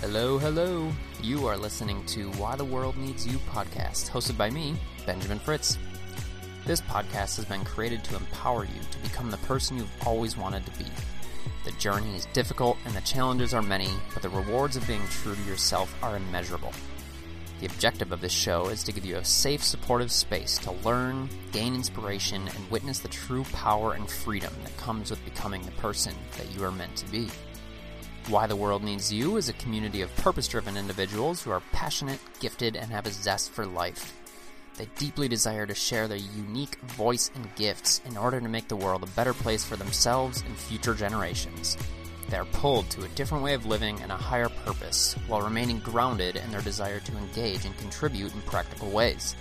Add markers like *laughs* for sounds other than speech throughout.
Hello, hello. You are listening to Why the World Needs You podcast, hosted by me, Benjamin Fritz. This podcast has been created to empower you to become the person you've always wanted to be. The journey is difficult and the challenges are many, but the rewards of being true to yourself are immeasurable. The objective of this show is to give you a safe, supportive space to learn, gain inspiration, and witness the true power and freedom that comes with becoming the person that you are meant to be. Why the World Needs You is a community of purpose driven individuals who are passionate, gifted, and have a zest for life. They deeply desire to share their unique voice and gifts in order to make the world a better place for themselves and future generations. They are pulled to a different way of living and a higher purpose while remaining grounded in their desire to engage and contribute in practical ways.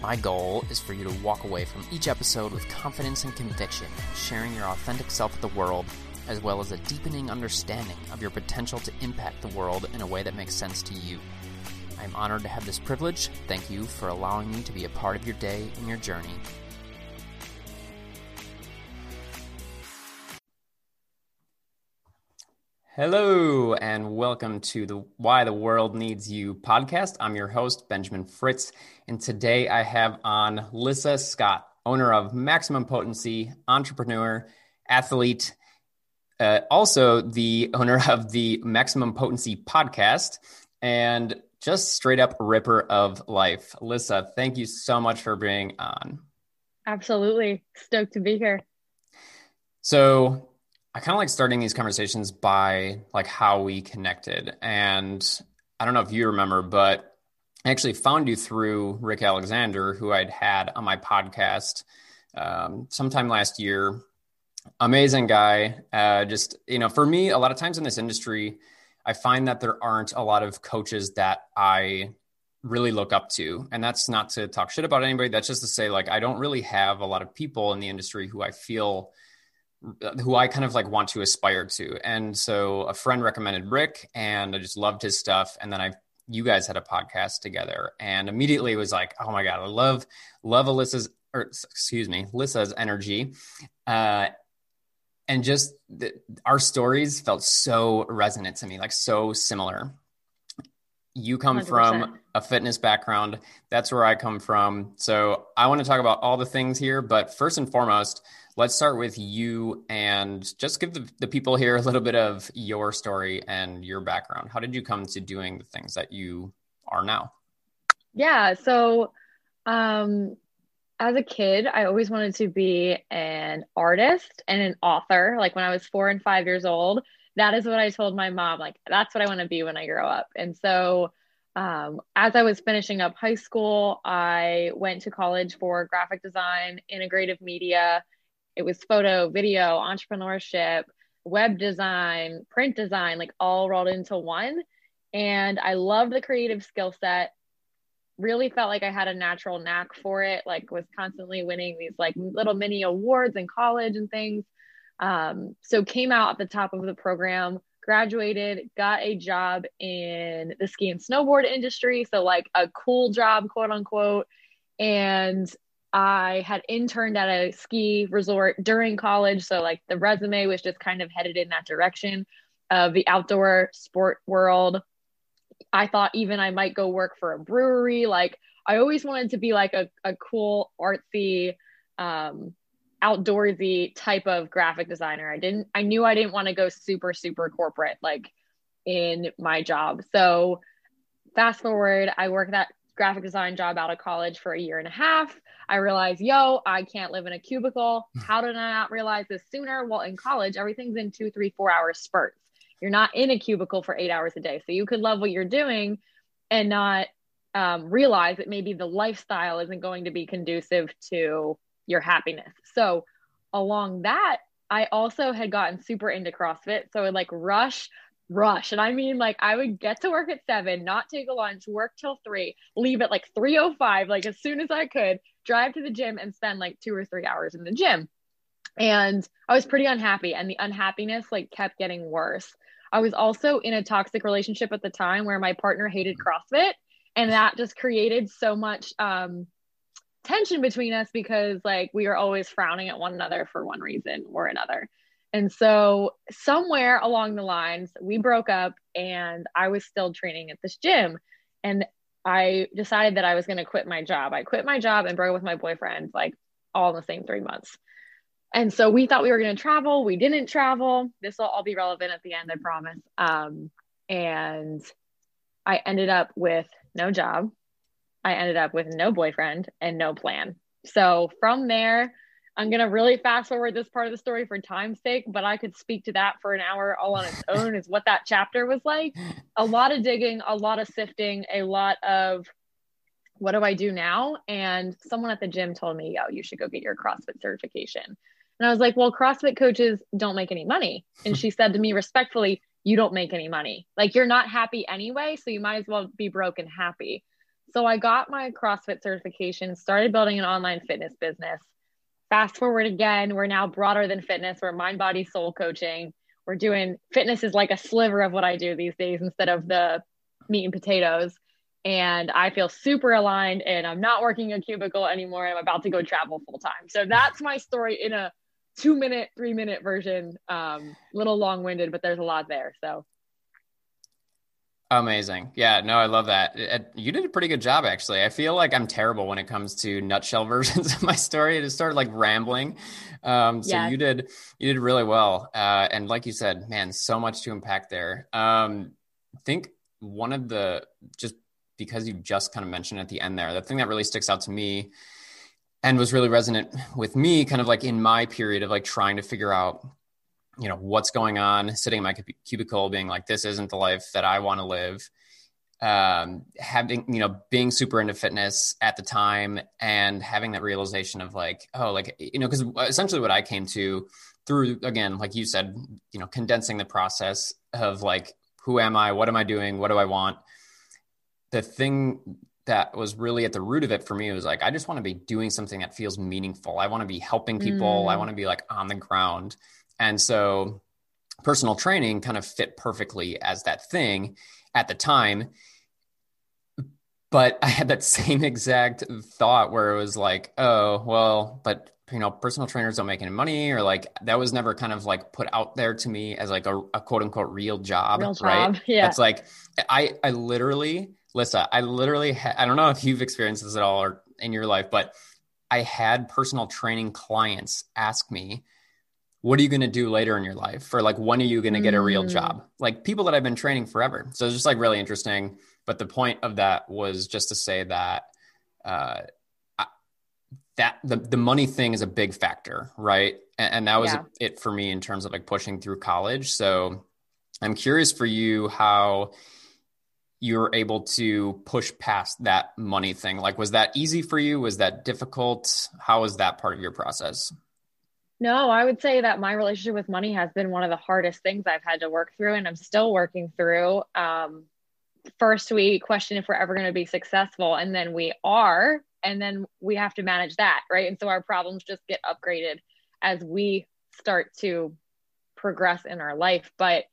My goal is for you to walk away from each episode with confidence and conviction, sharing your authentic self with the world, as well as a deepening understanding of your potential to impact the world in a way that makes sense to you. I am honored to have this privilege. Thank you for allowing me to be a part of your day and your journey. Hello, and welcome to the Why the World Needs You podcast. I'm your host, Benjamin Fritz, and today I have on Lissa Scott, owner of Maximum Potency, entrepreneur, athlete, uh, also the owner *laughs* of the Maximum Potency podcast, and just straight up ripper of life. Lissa, thank you so much for being on. Absolutely. Stoked to be here. So, I kind of like starting these conversations by like how we connected. And I don't know if you remember, but I actually found you through Rick Alexander, who I'd had on my podcast um, sometime last year. Amazing guy. Uh, just, you know, for me, a lot of times in this industry, I find that there aren't a lot of coaches that I really look up to. And that's not to talk shit about anybody. That's just to say, like, I don't really have a lot of people in the industry who I feel who I kind of like want to aspire to. And so a friend recommended Rick and I just loved his stuff. And then I, you guys had a podcast together and immediately was like, oh my God, I love, love Alyssa's, or excuse me, Lissa's energy. Uh, and just the, our stories felt so resonant to me, like so similar. You come 100%. from a fitness background. That's where I come from. So I want to talk about all the things here, but first and foremost, let's start with you and just give the, the people here a little bit of your story and your background. How did you come to doing the things that you are now? Yeah. So, um, as a kid, I always wanted to be an artist and an author. Like when I was four and five years old, that is what I told my mom. Like, that's what I want to be when I grow up. And so, um, as I was finishing up high school, I went to college for graphic design, integrative media, it was photo, video, entrepreneurship, web design, print design, like all rolled into one. And I loved the creative skill set. Really felt like I had a natural knack for it, like was constantly winning these like little mini awards in college and things. Um, so came out at the top of the program, graduated, got a job in the ski and snowboard industry. So like a cool job, quote unquote. And I had interned at a ski resort during college. So, like, the resume was just kind of headed in that direction of the outdoor sport world. I thought even I might go work for a brewery. Like, I always wanted to be like a, a cool, artsy, um, outdoorsy type of graphic designer. I didn't, I knew I didn't want to go super, super corporate, like in my job. So, fast forward, I worked that graphic design job out of college for a year and a half. I realized, yo, I can't live in a cubicle. How did I not realize this sooner? Well, in college, everything's in two, three, four hour spurts. You're not in a cubicle for eight hours a day. So you could love what you're doing and not um, realize that maybe the lifestyle isn't going to be conducive to your happiness. So, along that, I also had gotten super into CrossFit. So, I would like rush rush. And I mean, like, I would get to work at seven, not take a lunch, work till three, leave at like 3.05, like as soon as I could, drive to the gym and spend like two or three hours in the gym. And I was pretty unhappy. And the unhappiness like kept getting worse. I was also in a toxic relationship at the time where my partner hated CrossFit. And that just created so much um, tension between us because like we were always frowning at one another for one reason or another. And so somewhere along the lines, we broke up and I was still training at this gym. And I decided that I was going to quit my job. I quit my job and broke up with my boyfriend like all in the same three months. And so we thought we were going to travel. We didn't travel. This will all be relevant at the end, I promise. Um, and I ended up with no job. I ended up with no boyfriend and no plan. So from there, I'm going to really fast forward this part of the story for time's sake, but I could speak to that for an hour all on its own, is what that chapter was like. A lot of digging, a lot of sifting, a lot of what do I do now? And someone at the gym told me, yo, you should go get your CrossFit certification. And I was like, well, CrossFit coaches don't make any money. And *laughs* she said to me respectfully, you don't make any money. Like you're not happy anyway. So you might as well be broke and happy. So I got my CrossFit certification, started building an online fitness business fast forward again, we're now broader than fitness. We're mind, body, soul coaching. We're doing fitness is like a sliver of what I do these days instead of the meat and potatoes. And I feel super aligned and I'm not working a cubicle anymore. I'm about to go travel full time. So that's my story in a two minute, three minute version. Um, little long winded, but there's a lot there. So Amazing. Yeah, no, I love that. It, you did a pretty good job, actually. I feel like I'm terrible when it comes to nutshell *laughs* versions of my story. I just started like rambling. Um, so yes. you did, you did really well. Uh, and like you said, man, so much to unpack there. Um, I think one of the, just because you just kind of mentioned at the end there, the thing that really sticks out to me and was really resonant with me, kind of like in my period of like trying to figure out you know what's going on sitting in my cubicle being like this isn't the life that i want to live. Um, having you know being super into fitness at the time and having that realization of like oh like you know because essentially what i came to through again like you said you know condensing the process of like who am i what am i doing what do i want? The thing that was really at the root of it for me It was like i just want to be doing something that feels meaningful i want to be helping people mm. i want to be like on the ground and so personal training kind of fit perfectly as that thing at the time. But *laughs* I had that same exact thought where it was like, oh, well, but you know, personal trainers don't make any money, or like that was never kind of like put out there to me as like a, a quote unquote real job, real right? Job. *laughs* Yeah. It's like I I literally, Lissa, I literally ha- I don't know if you've experienced this at all or in your life, but I had personal training clients ask me, what are you going to do later in your life? Or like when are you going to get a real mm. job? Like people that i've been training forever. So it's just like really interesting. But the point of that was just to say that uh, that the, the money thing is a big factor right? And, and that was yeah. it for me in terms of like pushing through college. So i'm curious for you how you're able to push past that money thing like was that easy for you was that difficult how was that part of your process no, I would say that my relationship with money has been one of the hardest things I've had to work through, and I'm still working through. Um, first, we question if we're ever going to be successful, and then we are, and then we have to manage that, right? And so our problems just get upgraded as we start to progress in our life. But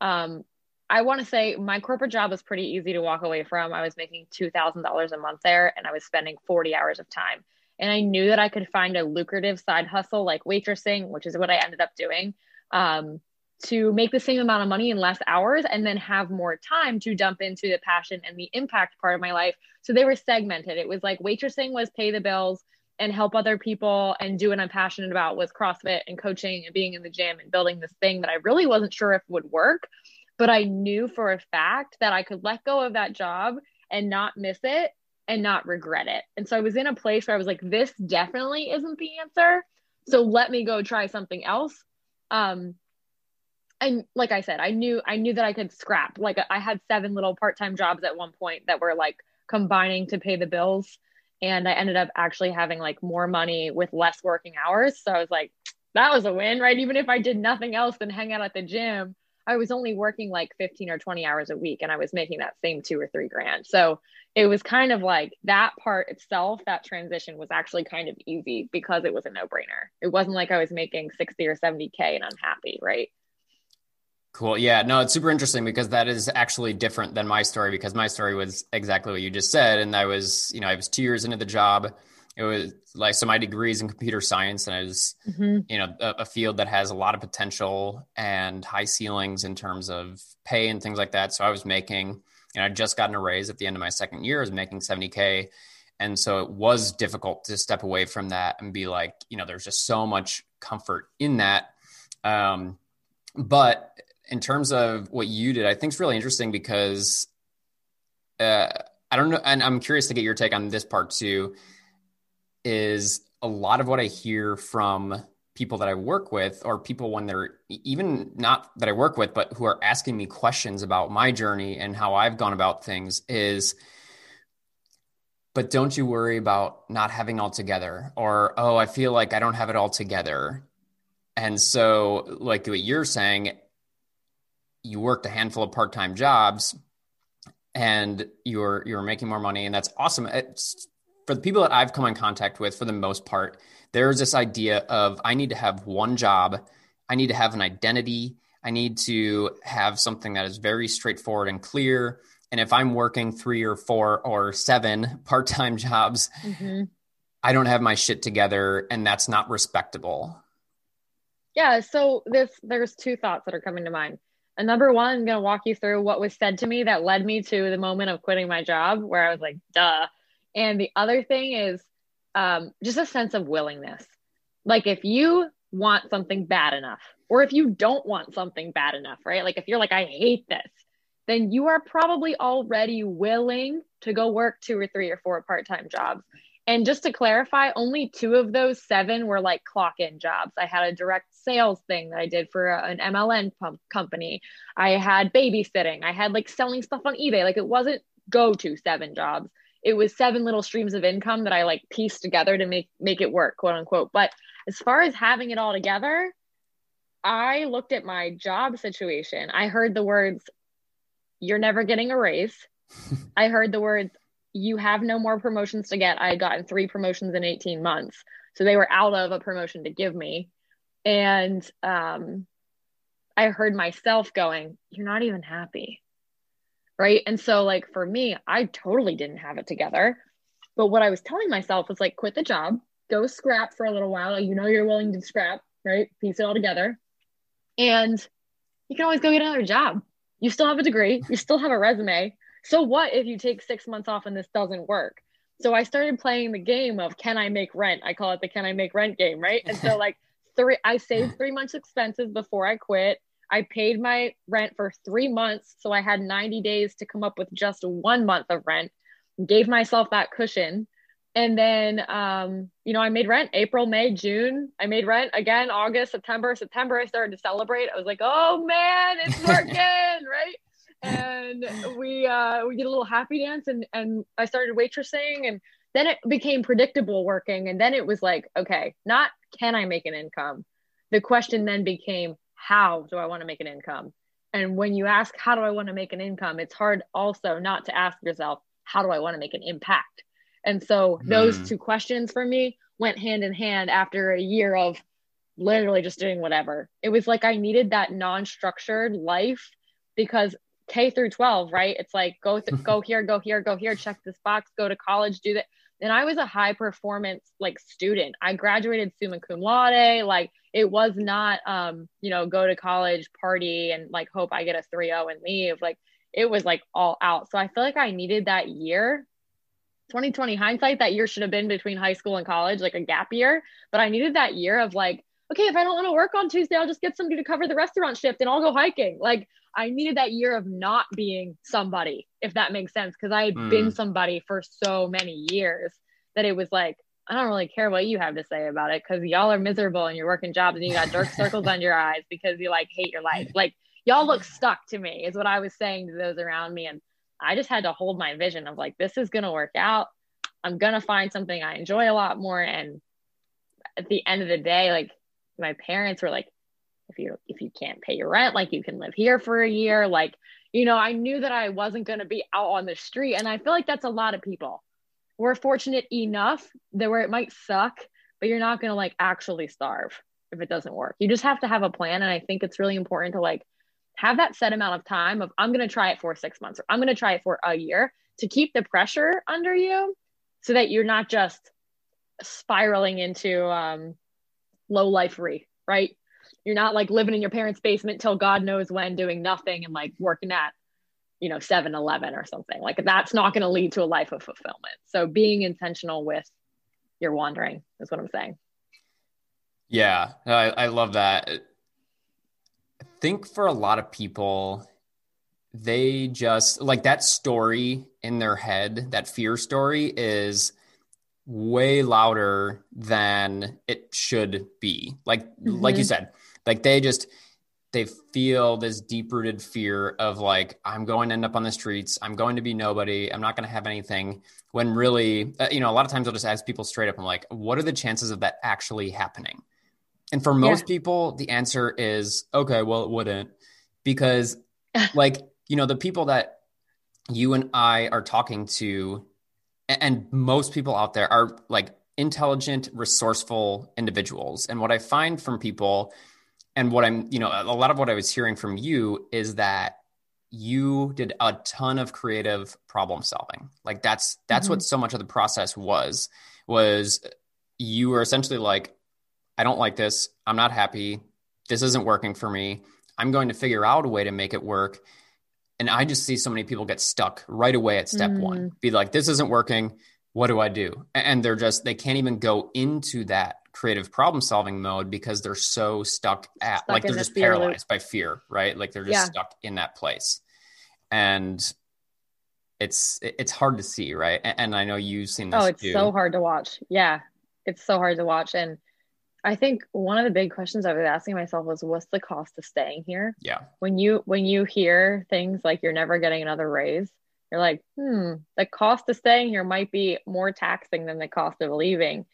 um, I want to say my corporate job was pretty easy to walk away from. I was making $2,000 a month there, and I was spending 40 hours of time and I knew that I could find a lucrative side hustle like waitressing, which is what I ended up doing, um, to make the same amount of money in less hours and then have more time to dump into the passion and the impact part of my life. So they were segmented. It was like waitressing was pay the bills and help other people and do what I'm passionate about was CrossFit and coaching and being in the gym and building this thing that I really wasn't sure if would work. But I knew for a fact that I could let go of that job and not miss it and not regret it. And so I was in a place where I was like, this definitely isn't the answer. So let me go try something else. Um, and like I said, I knew I knew that I could scrap. Like I had seven little part-time jobs at one point that were like combining to pay the bills. And I ended up actually having like more money with less working hours. So I was like, that was a win, right? Even if I did nothing else than hang out at the gym, I was only working like 15 or 20 hours a week and I was making that same two or three grand. So it was kind of like that part itself, that transition was actually kind of easy because it was a no brainer. It wasn't like I was making 60 or 70K and unhappy, right? Cool. Yeah. No, it's super interesting because that is actually different than my story because my story was exactly what you just said. And I was, you know, I was two years into the job. It was like so my degree is in computer science and it was mm-hmm. you know a, a, field that has a lot of potential and high ceilings in terms of pay and things like that. So i was making and i'd just gotten a raise at the end of my second year i was making 70k and so it was difficult to step away from that and be like you know there's just so much comfort in that. Um, but in terms of what you did i think it's really interesting because uh, i don't know and i'm curious to get your take on this part too is a lot of what I hear from people that I work with, or people when they're even not that I work with, but who are asking me questions about my journey and how I've gone about things is, but don't you worry about not having all together, or oh, I feel like I don't have it all together. And so, like what you're saying, you worked a handful of part time jobs and you're you're making more money and that's awesome it's for the people that I've come in contact with, for the most part, there's this idea of I need to have one job, I need to have an identity, I need to have something that is very straightforward and clear. And if I'm working three or four or seven *laughs* part time jobs, mm-hmm. I don't have my shit together, and that's not respectable. Yeah. So this there's two thoughts that are coming to mind. And number one, I'm going to walk you through what was said to me that led me to the moment of quitting my job, where I was like, "Duh." And the other thing is um, just a sense of willingness. Like if you want something bad enough, or if you don't want something bad enough, right? Like if you're like, I hate this, then you are probably already willing to go work two or three or four part time jobs. And just to clarify, only two of those seven were like clock in jobs. I had a direct sales thing that I did for a, an MLM pump company. I had babysitting. I had like selling stuff on eBay. Like it wasn't go to seven jobs it was seven little streams of income that I like pieced together to make make it work, quote unquote. But as far as having it all together, I looked at my job situation. I heard the words, "You're never getting a raise." *laughs* I heard the words, "You have no more promotions to get." I had gotten three promotions in 18 months, so they were out of a promotion to give me, and um, I heard myself going, "You're not even happy." Right? And so like for me i totally didn't have it together. But what i was telling myself was like quit the job go scrap for a little while. You know you're willing to scrap right? Piece it all together. And you can always go get another job. You still have a degree. You still have a resume. So what if you take six months off and this doesn't work? So i started playing the game of can i make rent? I call it the can i make rent game right? And so *laughs* like three i saved three months expenses before i quit I paid my rent for three months. So I had 90 days to come up with just one month of rent, gave myself that cushion. And then, um, you know, I made rent April, May, June. I made rent again, August, September. September, I started to celebrate. I was like, oh man, it's *laughs* working, right? And we uh, we did a little happy dance, and and I started waitressing, and then it became predictable working, and then it was like, okay, not can I make an income? The question then became, how do I want to make an income? And when you ask, how do I want to make an income? It's hard also not to ask yourself, how do I want to make an impact? And so those hmm. two questions for me went hand in hand after a year of literally just doing whatever. It was like I needed that non-structured life because K through 12, right? It's like go th- go *laughs* here, go here, go here, check this box, go to college, do that and I was a high performance like student. I graduated summa cum laude. Like it was not, um, you know, go to college, party, and like hope I get a 3-0 and leave. Like it was like all out. So I feel like I needed that year. 2020 hindsight, that year should have been between high school and college, like a gap year. But I needed that year of like, okay, if I don't want to work on Tuesday, I'll just get somebody to cover the restaurant shift and I'll go hiking. Like I needed that year of not being somebody, if that makes sense, because I had mm. been somebody for so many years that it was like, I don't really care what you have to say about it because y'all are miserable and you're working jobs and you got dark circles on your eyes because you like hate your life. Like y'all look stuck to me, is what I was saying to those around me. And I just had to hold my vision of like, this is going to work out. I'm going to find something I enjoy a lot more. And at the end of the day, like my parents were like, if you if you can't pay your rent like you can live here for a year like you know i knew that i wasn't going to be out on the street and i feel like that's a lot of people we're fortunate enough that where it might suck but you're not going to like actually starve if it doesn't work you just have to have a plan and i think it's really important to like have that set amount of time of i'm going to try it for six months or i'm going to try it for a year to keep the pressure under you so that you're not just spiraling into um, low life re, right? You're not like living in your parents' basement till God knows when, doing nothing and like working at, you know, 7 Eleven or something. Like that's not going to lead to a life of fulfillment. So being intentional with your wandering is what I'm saying. Yeah, I, I love that. I think for a lot of people, they just like that story in their head, that fear story is way louder than it should be. Like mm-hmm. like you mm-hmm. said, like they just they feel this deep rooted fear of like i'm going to end up on the streets i'm going to be nobody i'm not going to have anything when really uh, you know a lot of times i'll just ask people straight up i'm like what are the chances of that actually happening and for most yeah. people the answer is okay well it wouldn't because *laughs* like you know the people that you and i are talking to and most people out there are like intelligent resourceful individuals and what i find from people and what I'm, you know, a lot of what I was hearing from you is that you did a ton of creative problem solving. Like that's that's mm-hmm. what so much of the process was was you were essentially like I don't like this. I'm not happy. This isn't working for me. I'm going to figure out a way to make it work. And I just see so many people get stuck right away at step mm. 1. Be like this isn't working. What do I do? And they're just they can't even go into that creative problem solving mode because they're so stuck at stuck like they're just paralyzed loop. by fear, right? Like they're just yeah. stuck in that place. And it's it's hard to see, right? And I know you've seen this. Oh, it's too. so hard to watch. Yeah. It's so hard to watch. And I think one of the big questions I was asking myself was what's the cost of staying here? Yeah. When you when you hear things like you're never getting another raise, you're like, hmm, the cost of staying here might be more taxing than the cost of leaving.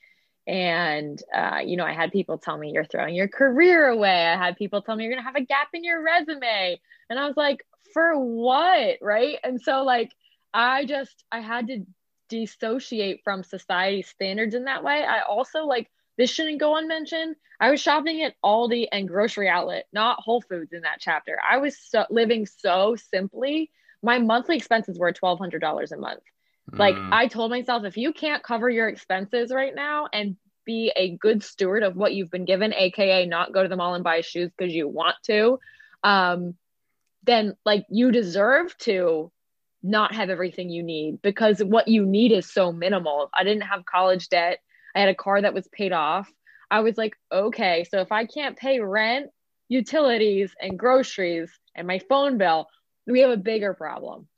And, uh, you know, I had people tell me you're throwing your career away. I had people tell me you're going to have a gap in your resume. And I was like, for what? Right. And so, like, I just, I had to dissociate from society standards in that way. I also, like, this shouldn't go unmentioned. I was shopping at Aldi and grocery outlet, not Whole Foods in that chapter. I was so, living so simply. My monthly expenses were $1,200 a month. Like mm. I told myself, if you can't cover your expenses right now and be a good steward of what you've been given, aka not go to the mall and buy shoes because you want to, um, then like you deserve to not have everything you need because what you need is so minimal. I didn't have college debt. I had a car that was paid off. I was like, okay, so if I can't pay rent, utilities, and groceries and my phone bill, we have a bigger problem,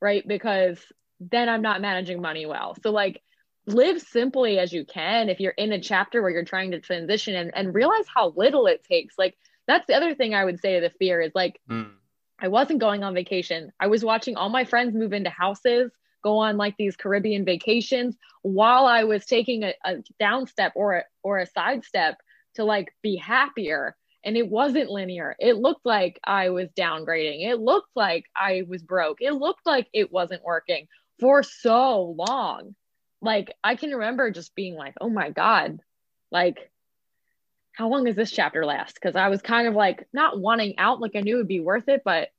right? Because then I'm not managing money well. So like live simply as you can if you're in a chapter where you're trying to transition and, and realize how little it takes. Like that's the other thing I would say to the fear is like mm. I wasn't going on vacation. I was watching all my friends move into houses, go on like these Caribbean vacations while I was taking a, a down step or a, or a side step to like be happier and it wasn't linear. It looked like I was downgrading. It looked like I was broke. It looked like it wasn't working for so long. Like I can remember just being like, "Oh my god." Like how long does this chapter last? Cuz I was kind of like not wanting out like I knew it would be worth it, but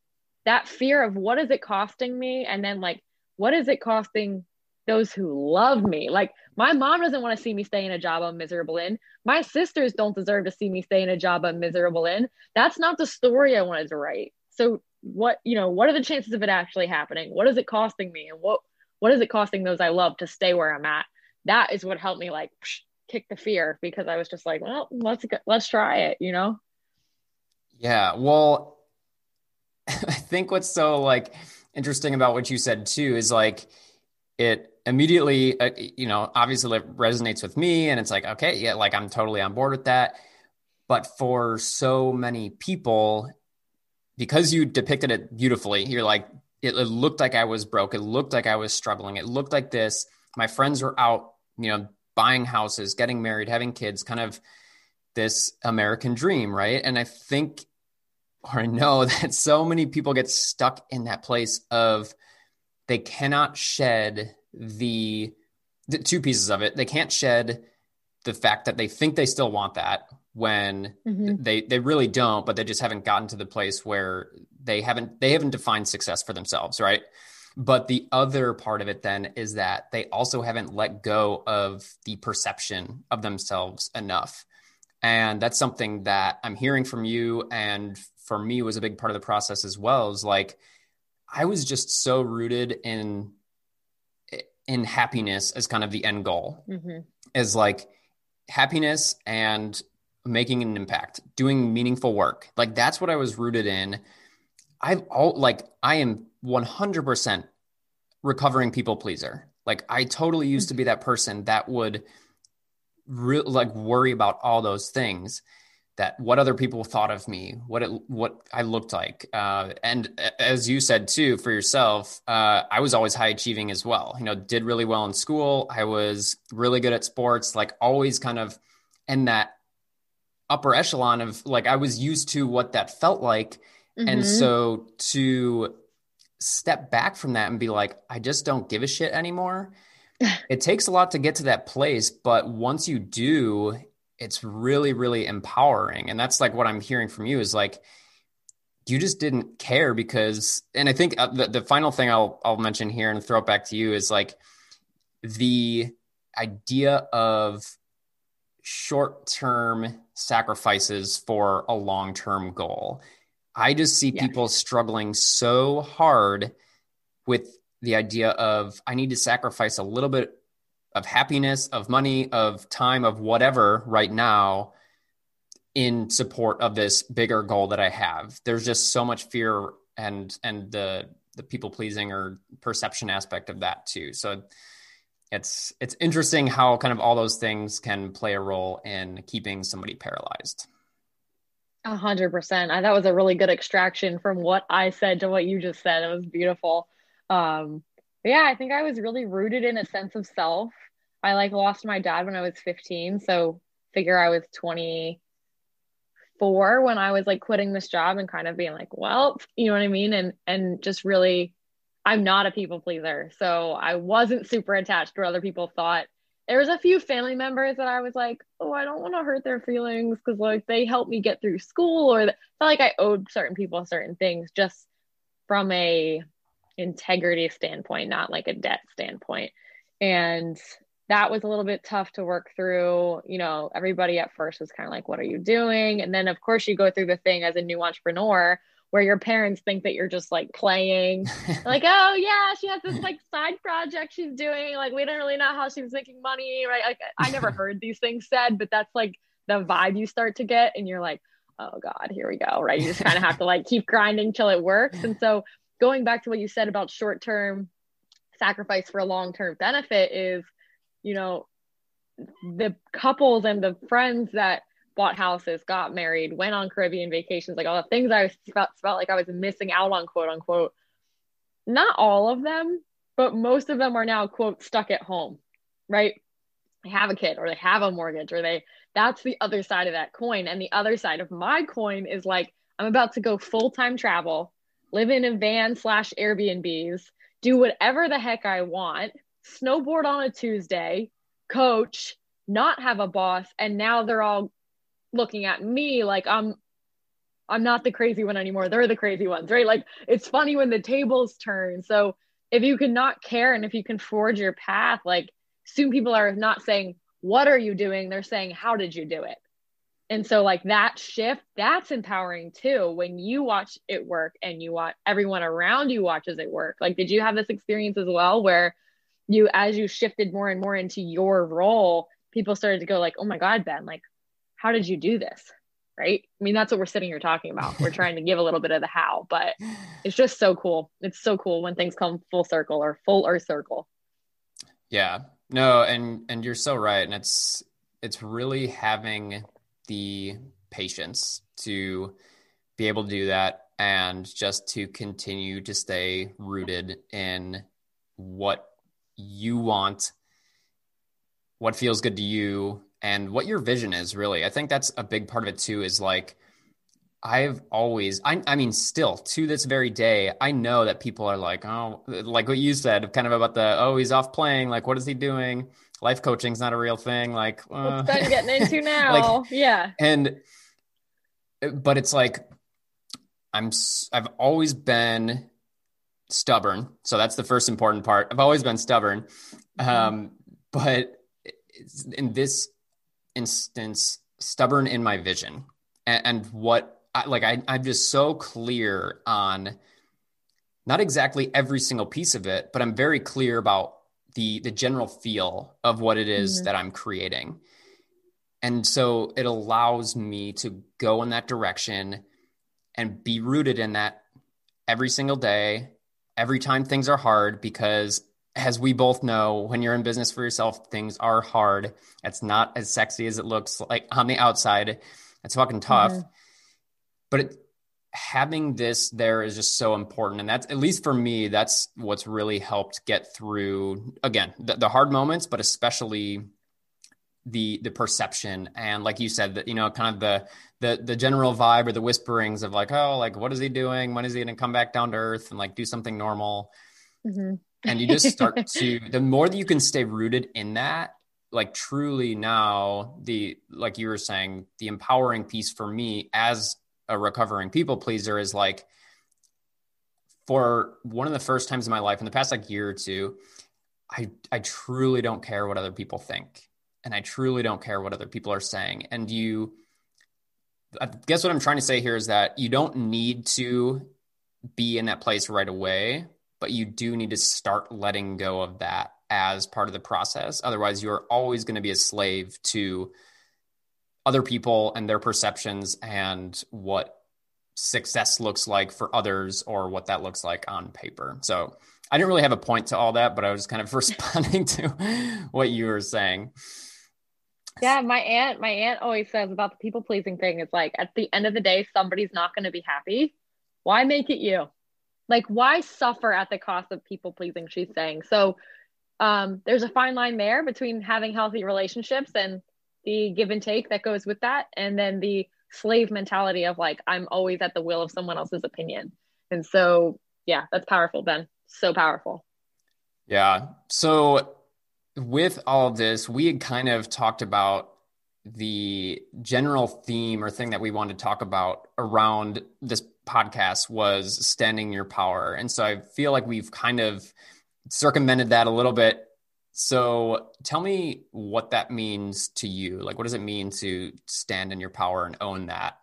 that fear of what is it costing me and then like what is it costing those who love me. Like my mom doesn't want to see me stay in a job I'm miserable in. My sisters don't deserve to see me stay in a job I'm miserable in. That's not the story I wanted to write. So what, you know, what are the chances of it actually happening? What is it costing me? And what what is it costing those I love to stay where I'm at? That is what helped me like kick the fear because I was just like, well, let's let's try it, you know? Yeah. Well, *laughs* I think what's so like interesting about what you said too is like it immediately, uh, you know, obviously it resonates with me and it's like, okay, yeah, like I'm totally on board with that. But for so many people, because you depicted it beautifully, you're like, it, it looked like I was broke. It looked like I was struggling. It looked like this. My friends were out, you know, buying houses, getting married, having kids, kind of this American dream, right? And I think, or I know *laughs* that so many people get stuck in that place of they cannot shed the, the two pieces of it. They can't shed the fact that they think they still want that when mm-hmm. they they really don't, but they just haven't gotten to the place where they haven't they haven't defined success for themselves, right? But the other part of it then is that they also haven't let go of the perception of themselves enough. And that's something that I'm hearing from you and for me was a big part of the process as well is like I was just so rooted in in happiness as kind of the end goal. Mm-hmm. As like happiness and making an impact, doing meaningful work. Like that's what I was rooted in. I've all like I am 100% recovering people pleaser. Like I totally used to be that person that would re- like worry about all those things that what other people thought of me, what it what I looked like, uh, and as you said too for yourself, uh, I was always high achieving as well. You know, did really well in school. I was really good at sports. Like always, kind of in that upper echelon of like I was used to what that felt like, mm-hmm. and so to step back from that and be like, I just don't give a shit anymore. *laughs* it takes a lot to get to that place, but once you do, it's really really empowering and that's like what i'm hearing from you is like you just didn't care because and i think uh, the, the final thing I'll, I'll mention here and throw it back to you is like the idea of short-term sacrifices for a long-term goal i just see people struggling so hard with the idea of i need to sacrifice a little bit of happiness, of money, of time, of whatever right now in support of this bigger goal that I have. There's just so much fear and and the the people pleasing or perception aspect of that too. So it's it's interesting how kind of all those things can play a role in keeping somebody paralyzed. A hundred percent. That was a really good extraction from what I said to what you just said. It was beautiful. Um, yeah, I think I was really rooted in a sense of self. I like lost my dad when I was 15. So figure I was 24 when I was like quitting this job and kind of being like, well, you know what I mean? And, and just really, I'm not a people pleaser. So I wasn't super attached to what other people thought. There was a few family members that I was like, oh, I don't want to hurt their feelings because like they helped me get through school or felt like I owed certain people certain things just from a integrity standpoint, not like a debt standpoint. And that was a little bit tough to work through. You know, everybody at first was kind of like, what are you doing? And then, of course, you go through the thing as a new entrepreneur where your parents think that you're just like playing, *laughs* like, oh, yeah, she has this like side project she's doing. Like, we don't really know how she's making money, right? Like, I never *laughs* heard these things said, but that's like the vibe you start to get. And you're like, oh, God, here we go, right? You just kind of have to like keep grinding till it works. And so, going back to what you said about short term sacrifice for a long term benefit is you know, the couples and the friends that bought houses, got married, went on Caribbean vacations, like all the things I felt, felt like I was missing out on, quote unquote. Not all of them, but most of them are now, quote, stuck at home, right? They have a kid or they have a mortgage or they, that's the other side of that coin. And the other side of my coin is like, I'm about to go full time travel, live in a van slash Airbnbs, do whatever the heck I want snowboard on a Tuesday, coach, not have a boss, and now they're all looking at me like I'm I'm not the crazy one anymore. They're the crazy ones, right? Like it's funny when the tables turn. So if you can not care and if you can forge your path, like soon people are not saying, What are you doing? They're saying, How did you do it? And so, like that shift, that's empowering too. When you watch it work and you watch everyone around you watches it work. Like, did you have this experience as well where you as you shifted more and more into your role people started to go like oh my god ben like how did you do this? Right? I mean that's what we're sitting here talking about. We're trying to give a little bit of the how but *sighs* it's just so cool. It's so cool when things come full circle or full earth circle. Yeah. No and and you're so right. And it's it's really having the patience to be able to do that and just to continue to stay rooted in what you want, what feels good to you, and what your vision is really. I think that's a big part of it too, is like, I've always, I, I mean, still to this very day, I know that people are like, oh, like what you said, kind of about the, oh, he's off playing. Like, what is he doing? Life coaching's not a real thing. Like, uh, what's Ben getting into *laughs* now? like, yeah. And, but it's like, I'm, I've always been stubborn. So that's the first important part. I've always been stubborn. Mm-hmm. Um, but in this instance, stubborn in my vision and, and what I, like I, I'm just so clear on not exactly every single piece of it, but I'm very clear about the the general feel of what it is mm-hmm. that I'm creating. And so it allows me to go in that direction and be rooted in that every single day, every time things are hard, because as we both know, when you're in business for yourself, things are hard. It's not as sexy as it looks like on the outside. It's fucking tough. Mm-hmm. But it, having this there is just so important. And that's, at least for me, that's what's really helped get through, again, the, the hard moments, but especially the the perception and like you said that you know kind of the the the general vibe or the whisperings of like oh like what is he doing when is he going to come back down to earth and like do something normal mm-hmm. And you just start *laughs* to the more that you can stay rooted in that like truly now the like you were saying the empowering piece for me as a recovering people pleaser is like for one of the first times in my life in the past like year or two i i truly don't care what other people think and I truly don't care what other people are saying. And you, I guess what I'm trying to say here is that you don't need to be in that place right away, but you do need to start letting go of that as part of the process. Otherwise, you're always going to be a slave to other people and their perceptions and what success looks like for others or what that looks like on paper. So I didn't really have a point to all that, but I was kind of *laughs* responding to what you were saying. Yeah, my aunt, my aunt always says about the people pleasing thing. It's like at the end of the day, somebody's not going to be happy. Why make it you? Like, why suffer at the cost of people pleasing? She's saying. So, um, there's a fine line there between having healthy relationships and the give and take that goes with that, and then the slave mentality of like, I'm always at the will of someone else's opinion. And so, yeah, that's powerful, Ben. So powerful. Yeah. So with all of this, we had kind of talked about the general theme or thing that we wanted to talk about around this podcast was standing your power. And so I feel like we've kind of circumvented that a little bit. So tell me what that means to you. Like, what does it mean to stand in your power and own that?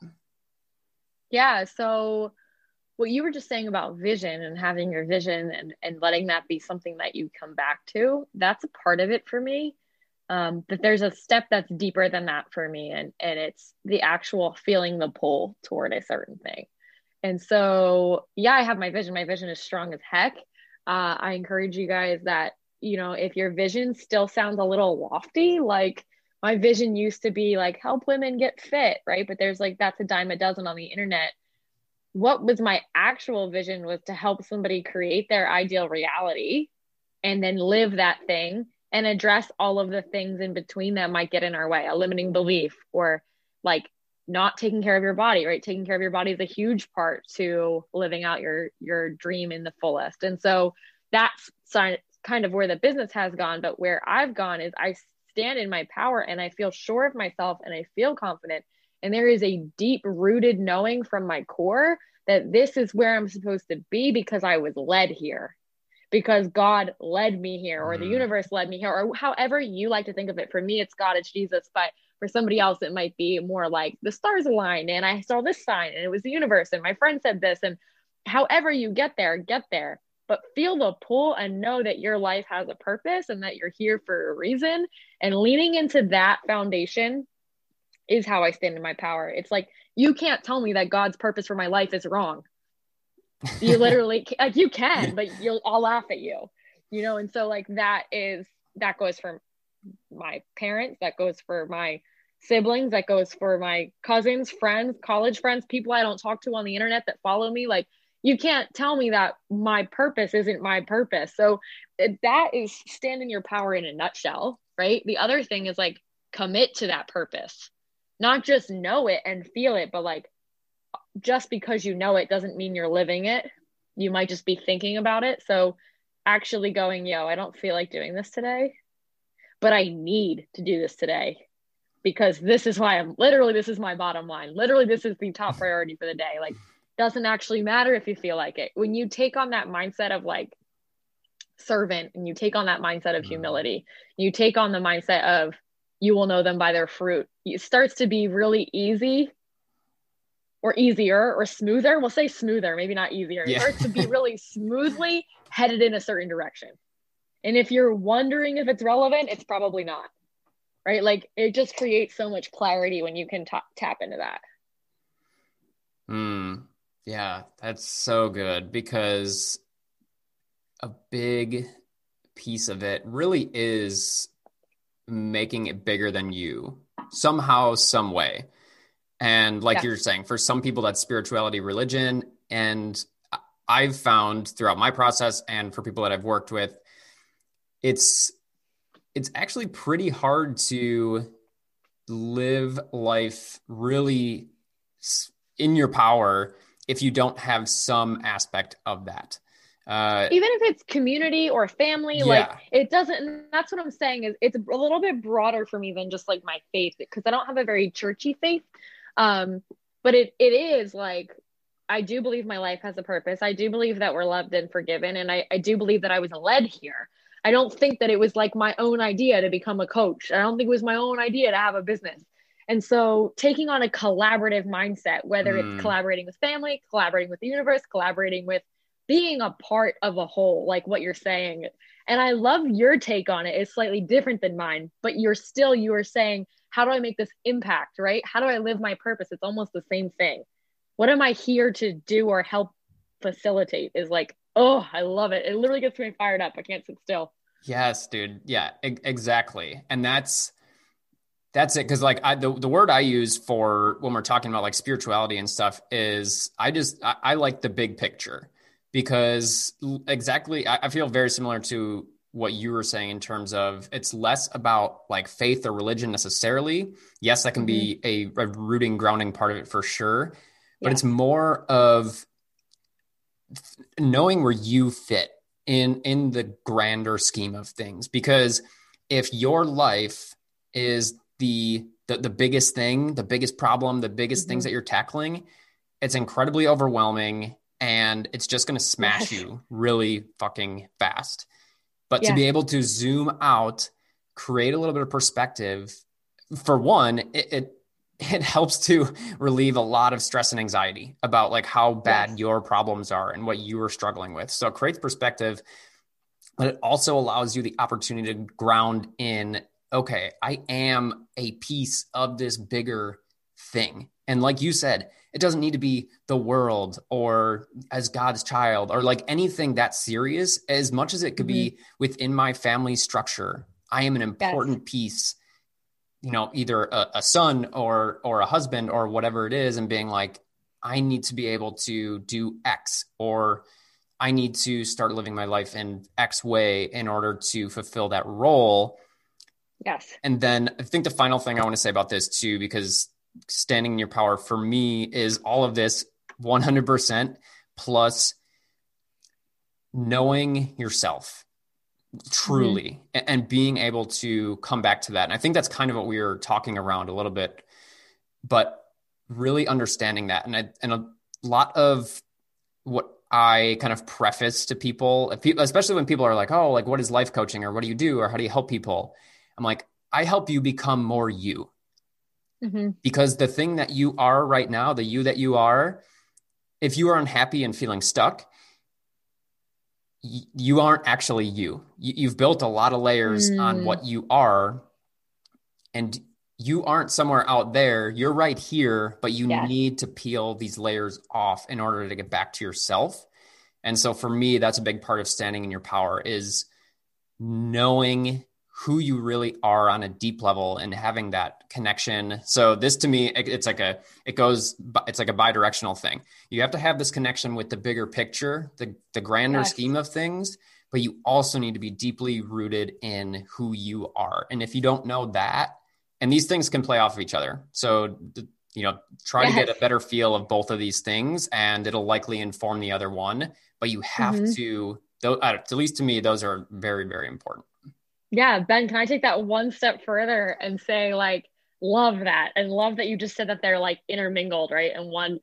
Yeah. So what you were just saying about vision and having your vision and, and letting that be something that you come back to, that's a part of it for me. Um, but there's a step that's deeper than that for me. And, and it's the actual feeling the pull toward a certain thing. And so, yeah, I have my vision. My vision is strong as heck. Uh, I encourage you guys that, you know, if your vision still sounds a little lofty, like my vision used to be like help women get fit, right? But there's like, that's a dime a dozen on the internet what was my actual vision was to help somebody create their ideal reality and then live that thing and address all of the things in between that might get in our way a limiting belief or like not taking care of your body right taking care of your body is a huge part to living out your your dream in the fullest and so that's kind of where the business has gone but where i've gone is i stand in my power and i feel sure of myself and i feel confident and there is a deep rooted knowing from my core that this is where I'm supposed to be because I was led here, because God led me here, or mm. the universe led me here, or however you like to think of it. For me, it's God, it's Jesus. But for somebody else, it might be more like the stars aligned and I saw this sign and it was the universe and my friend said this. And however you get there, get there. But feel the pull and know that your life has a purpose and that you're here for a reason. And leaning into that foundation is how I stand in my power. It's like you can't tell me that God's purpose for my life is wrong. You *laughs* literally like you can, but you'll I'll laugh at you. You know, and so like that is that goes for my parents, that goes for my siblings, that goes for my cousins, friends, college friends, people I don't talk to on the internet that follow me. Like you can't tell me that my purpose isn't my purpose. So that is stand in your power in a nutshell, right? The other thing is like commit to that purpose not just know it and feel it, but like just because you know it doesn't mean you're living it. You might just be thinking about it. So actually going, yo, I don't feel like doing this today, but I need to do this today because this is why I'm literally, this is my bottom line. Literally, this is the top *laughs* priority for the day. Like, doesn't actually matter if you feel like it. When you take on that mindset of like servant and you take on that mindset of mm-hmm. humility, you take on the mindset of you will know them by their fruit. It starts to be really easy or easier or smoother. We'll say smoother, maybe not easier. Yeah. It starts to be really *laughs* smoothly headed in a certain direction. And if you're wondering if it's relevant, it's probably not. Right? Like it just creates so much clarity when you can t- tap into that. Hmm. Yeah, that's so good because a big piece of it really is making it bigger than you somehow, some way. And like yeah. you're saying, for some people, that's spirituality, religion. And I've found throughout my process and for people that I've worked with, it's it's actually pretty hard to live life really in your power if you don't have some aspect of that. Uh, Even if it's community or family, yeah. like it doesn't. That's what I'm saying is it's a little bit broader for me than just like my faith because I don't have a very churchy faith. Um, but it it is like I do believe my life has a purpose. I do believe that we're loved and forgiven, and I I do believe that I was led here. I don't think that it was like my own idea to become a coach. I don't think it was my own idea to have a business. And so taking on a collaborative mindset, whether mm. it's collaborating with family, collaborating with the universe, collaborating with being a part of a whole, like what you're saying. And I love your take on it. It's slightly different than mine, but you're still, you are saying, how do I make this impact, right? How do I live my purpose? It's almost the same thing. What am I here to do or help facilitate is like, oh, I love it. It literally gets me fired up. I can't sit still. Yes, dude. Yeah, e- exactly. And that's, that's it. Cause like I, the, the word I use for when we're talking about like spirituality and stuff is I just, I, I like the big picture because exactly, I, I feel very similar to what you were saying in terms of it's less about like faith or religion necessarily. Yes, that can mm-hmm. be a, a, rooting, grounding part of it for sure, but yeah. it's more of knowing where you fit in in the grander scheme of things. Because if your life is the the, the biggest thing, the biggest problem, the biggest mm-hmm. things that you're tackling, it's incredibly overwhelming and it's just going to smash you really fucking fast. But yeah. to be able to zoom out, create a little bit of perspective, for one, it, it it helps to relieve a lot of stress and anxiety about like how bad yes. your problems are and what you are struggling with. So it creates perspective, but it also allows you the opportunity to ground in okay, I am a piece of this bigger thing. And like you said, it doesn't need to be the world or as God's child or like anything that serious as much as it could mm-hmm. be within my family structure. I am an important yes. piece, you know, either a, a son or or a husband or whatever it is, and being like, I need to be able to do X or I need to start living my life in X way in order to fulfill that role. Yes. And then I think the final thing I want to say about this too, because standing in your power for me is all of this 100% plus knowing yourself truly mm-hmm. and being able to come back to that. And I think that's kind of what we were talking around a little bit, but really understanding that. And, I, and a lot of what I kind of preface to people, especially when people are like, oh, like, what is life coaching or what do you do or how do you help people? I'm like, I help you become more you. Mm-hmm. Because the thing that you are right now, the you that you are, if you are unhappy and feeling stuck, y- you aren't actually you. you. You've built a lot of layers mm. on what you are, and you aren't somewhere out there. You're right here, but you yes. need to peel these layers off in order to get back to yourself. And so for me, that's a big part of standing in your power is knowing who you really are on a deep level and having that connection. So this to me, it's like a, it goes, it's like a bi-directional thing. You have to have this connection with the bigger picture, the, the grander yes. scheme of things, but you also need to be deeply rooted in who you are. And if you don't know that, and these things can play off of each other. So, you know, try yes. to get a better feel of both of these things and it'll likely inform the other one, but you have mm-hmm. to, though, at least to me, those are very, very important. Yeah, Ben, can I take that one step further and say, like, love that and love that you just said that they're like intermingled, right? And one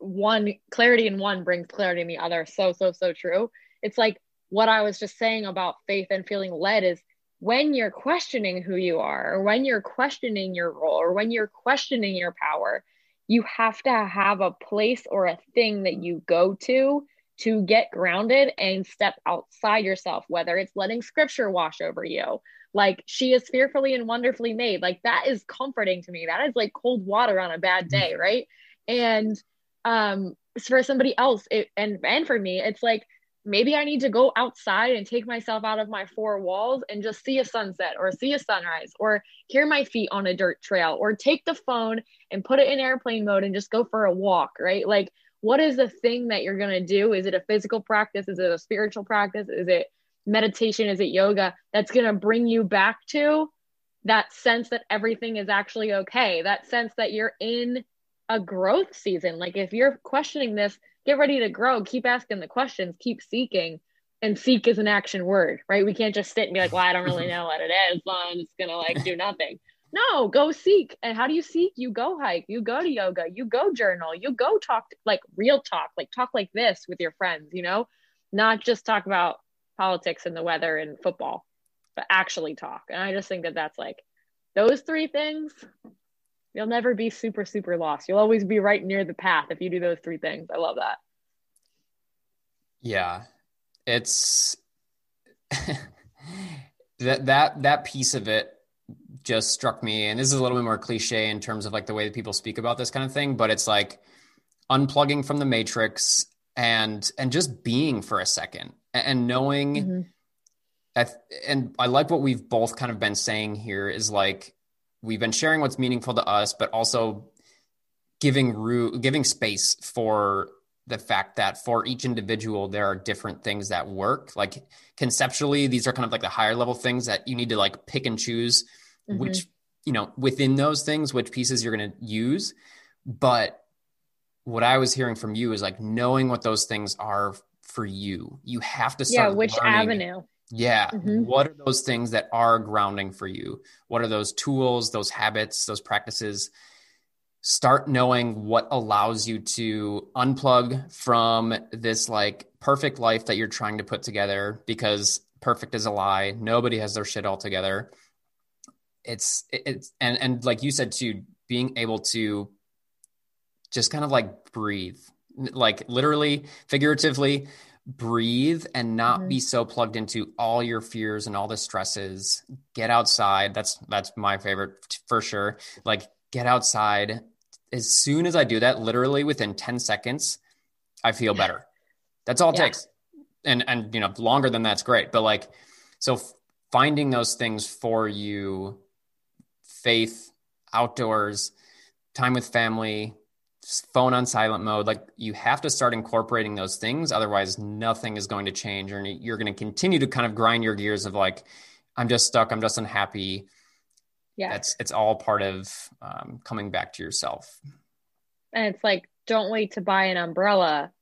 one clarity in one brings clarity in the other. So, so, so true. It's like what I was just saying about faith and feeling led is when you're questioning who you are, or when you're questioning your role, or when you're questioning your power, you have to have a place or a thing that you go to to get grounded and step outside yourself, whether it's letting scripture wash over you. Like she is fearfully and wonderfully made. Like that is comforting to me. That is like cold water on a bad mm. day, right? And um for somebody else it, and and for me, it's like maybe I need to go outside and take myself out of my four walls and just see a sunset or see a sunrise or hear my feet on a dirt trail or take the phone and put it in airplane mode and just go for a walk, right? Like, what is the thing that you're going to do? Is it a physical practice? Is it a spiritual practice? Is it meditation? Is it yoga that's going to bring you back to that sense that everything is actually okay? That sense that you're in a growth season. Like, if you're questioning this, get ready to grow, keep asking the questions, keep seeking. And seek is an action word, right? We can't just sit and be like, well, I don't really mm-hmm. know what it is. So I'm just going to like do nothing. No, go seek. And how do you seek? You go hike, you go to yoga, you go journal, you go talk like real talk, like talk like this with your friends, you know, not just talk about politics and the weather and football, but actually talk. And I just think that that's like those three things You'll never be super, super lost. You'll always be right near the path if you do those three things. I love that. Yeah. It's *laughs* that that that piece of it just struck me and this is a little bit more cliche in terms of like the way that people speak about this kind of thing but it's like unplugging from the matrix and and just being for a second and knowing mm-hmm. that and i like what we've both kind of been saying here is like we've been sharing what's meaningful to us, but also giving room giving space for the fact that for each individual there are different things that work. Like conceptually, these are kind of like the higher level things that you need to like pick and choose mm-hmm. which you know within those things which pieces you're going to use. But what I was hearing from you is like knowing what those things are for you. You have to start. Yeah, which learning. avenue? Yeah. Mm-hmm. What are those things that are grounding for you? What are those tools, those habits, those practices? Start knowing what allows you to unplug from this like perfect life that you're trying to put together because perfect is a lie. Nobody has their shit all together. It's it's and and like you said too, being able to just kind of like breathe, like literally, figuratively, breathe and not mm-hmm. be so plugged into all your fears and all the stresses. Get outside. That's that's my favorite for sure. Like get outside. As soon as i do that literally within 10 seconds i feel better. That's all it yeah. takes. And and you know longer than that's great. But like so finding those things for you faith outdoors time with family phone on silent mode like you have to start incorporating those things otherwise nothing is going to change and you're going to continue to kind of grind your gears of like i'm just stuck i'm just unhappy. Yeah. It's it's all part of um, coming back to yourself. And it's like don't wait to buy an umbrella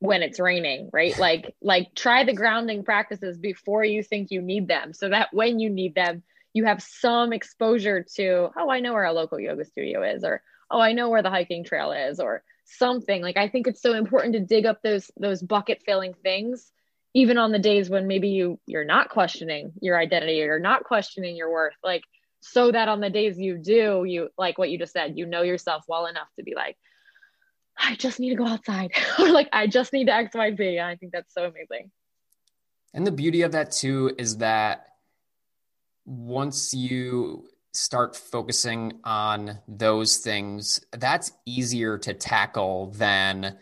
when it's raining right? *laughs* Like like try the grounding practices before you think you need them so that when you need them you have some exposure to oh i know where a local yoga studio is or oh i know where the hiking trail is or something. Like i think it's so important to dig up those those bucket filling things even on the days when maybe you you're not questioning your identity or you're not questioning your worth like so that on the days you do you like what you just said you know yourself well enough to be like i just need to go outside *laughs* or like i just need to x y z. And i think that's so amazing. And the beauty of that too is that once you start focusing on those things, that's easier to tackle than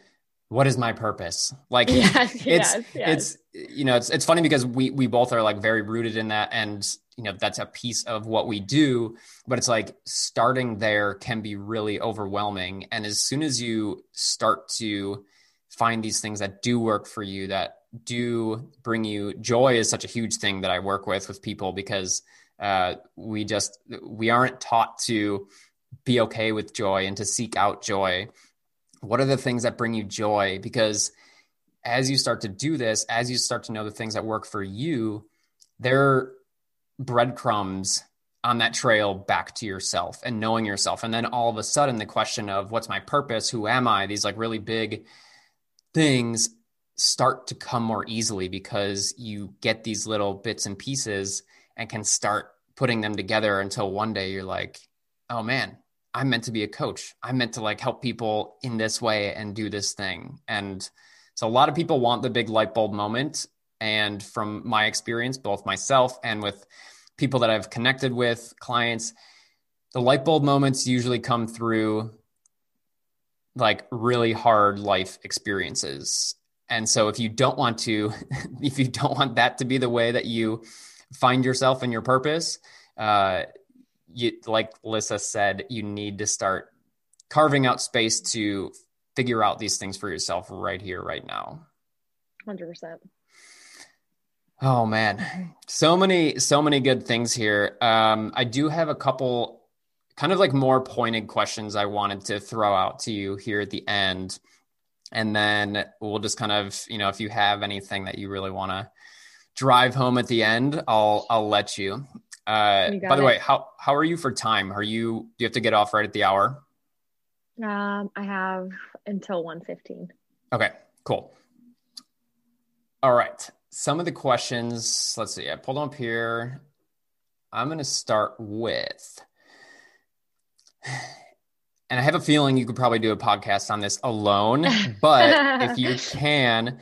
what is my purpose? Like *laughs* yes, it's yes, yes. it's you know it's it's funny because we we both are like very rooted in that and you know that's a piece of what we do but it's like starting there can be really overwhelming and as soon as you start to find these things that do work for you that do bring you joy is such a huge thing that I work with with people because uh, we just we aren't taught to be okay with joy and to seek out joy what are the things that bring you joy because as you start to do this as you start to know the things that work for you they're breadcrumbs on that trail back to yourself and knowing yourself. And then all of a sudden, the question of what's my purpose? Who am I? These like really big things start to come more easily because you get these little bits and pieces and can start putting them together until one day you're like, oh man, I'm meant to be a coach. I'm meant to like help people in this way and do this thing. And so a lot of people want the big light bulb moment. And from my experience, both myself and with people that I've connected with, clients, the light bulb moments usually come through like really hard life experiences. And so if you don't want to, *laughs* if you don't want that to be the way that you find yourself and your purpose, uh, you like Lissa said, you need to start carving out space to figure out these things for yourself right here, right now. Hundred percent. Oh man, so many, so many good things here. Um, I do have a couple kind of like more pointed questions I wanted to throw out to you here at the end. And then we'll just kind of, you know, if you have anything that you really want to drive home at the end, I'll I'll let you. Uh, you by the it. way, how how are you for time? Are you do you have to get off right at the hour? Um, I have until 1.15. Okay, cool. All right. Some of the questions, let's see, I pulled them up here. I'm going to start with, and I have a feeling you could probably do a podcast on this alone, *laughs* but if you can,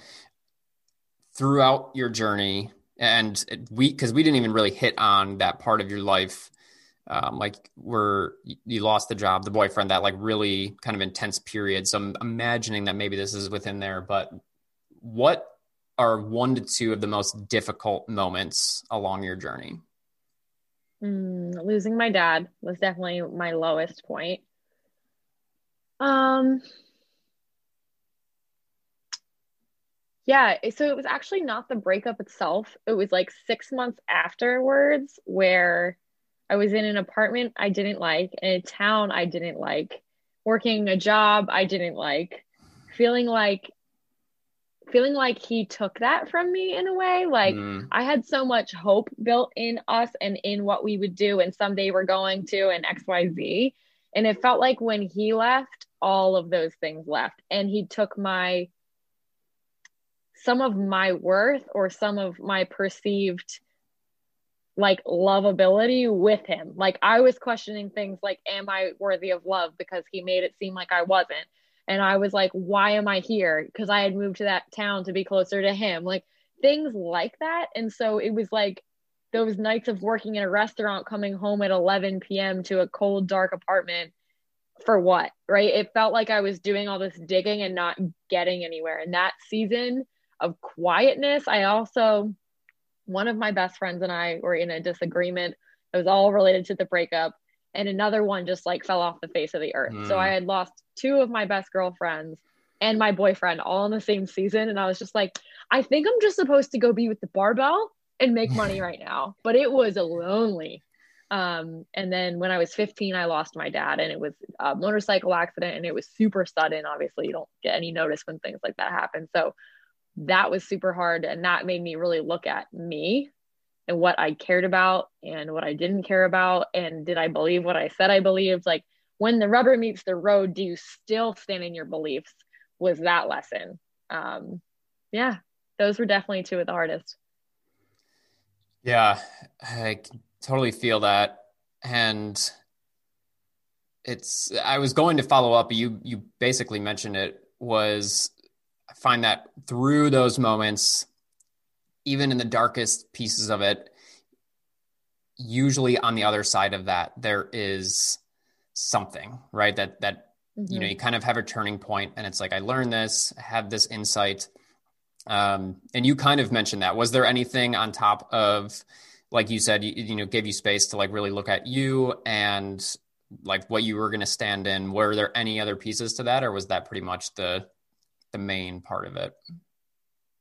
throughout your journey, and we, because we didn't even really hit on that part of your life um, like where you lost the job, the boyfriend, that like really kind of intense period. So I'm imagining that maybe this is within there, but what are one to two of the most difficult moments along your journey? Mm, losing my dad was definitely my lowest point. Um, yeah, so it was actually not the breakup itself. It was like six months afterwards where I was in an apartment I didn't like, in a town I didn't like, working a job I didn't like, feeling like feeling like he took that from me in a way. Like mm. I had so much hope built in us and in what we would do and someday we're going to and XYZ. And it felt like when he left, all of those things left. And he took my some of my worth or some of my perceived like lovability with him. Like I was questioning things like, am I worthy of love? Because he made it seem like I wasn't. And I was like, why am I here? Because I had moved to that town to be closer to him. Like things like that. And so it was like those nights of working in a restaurant, coming home at 11 p.m. to a cold, dark apartment for what? Right. It felt like I was doing all this digging and not getting anywhere. And that season of quietness, I also one of my best friends and I were in a disagreement. It was all related to the breakup. And another one just like fell off the face of the earth. Mm. So I had lost two of my best girlfriends and my boyfriend all in the same season. And I was just like, I think I'm just supposed to go be with the barbell and make money *laughs* right now. But it was lonely. Um, and then when I was 15, I lost my dad, and it was a motorcycle accident, and it was super sudden. Obviously, you don't get any notice when things like that happen. So that was super hard and that made me really look at me and what I cared about and what I didn't care about and did I believe what I said I believed? Like when the rubber meets the road do you still stand in your beliefs was that lesson? Um yeah those were definitely two of the hardest. Yeah I totally feel that and it's I was going to follow up you you basically mentioned it was find that through those moments, even in the darkest pieces of it, usually on the other side of that, there is something, right? That, that, mm-hmm. you know, mm-hmm. you kind of have a turning point and it's like, I learned this, I have this insight. Um, and you kind of mentioned that. Was there anything on top of, like you said, you, you know, gave you space to like really look at you and like what you were going to stand in? Were there any other pieces to that, or was that pretty much the the main part of it?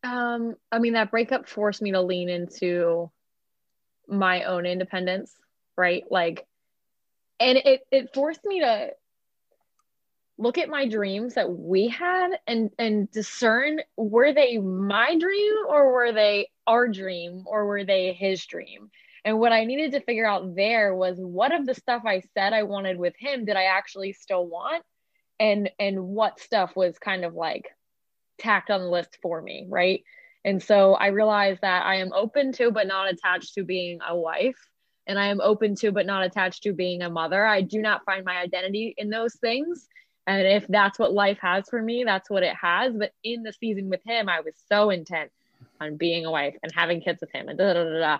Um, I mean, that breakup forced me to lean into my own independence, right? Like, and it it forced me to look at my dreams that we had and and discern were they my dream or were they our dream or were they his dream And what I needed to figure out there was what of the stuff I said I wanted with him did I actually still want? And and what stuff was kind of like tacked on the list for me, right? And so I realized that I am open to but not attached to being a wife and I am open to but not attached to being a mother. I do not find my identity in those things. And if that's what life has for me, that's what it has. But in the season with him, I was so intent on being a wife and having kids with him and da da da da.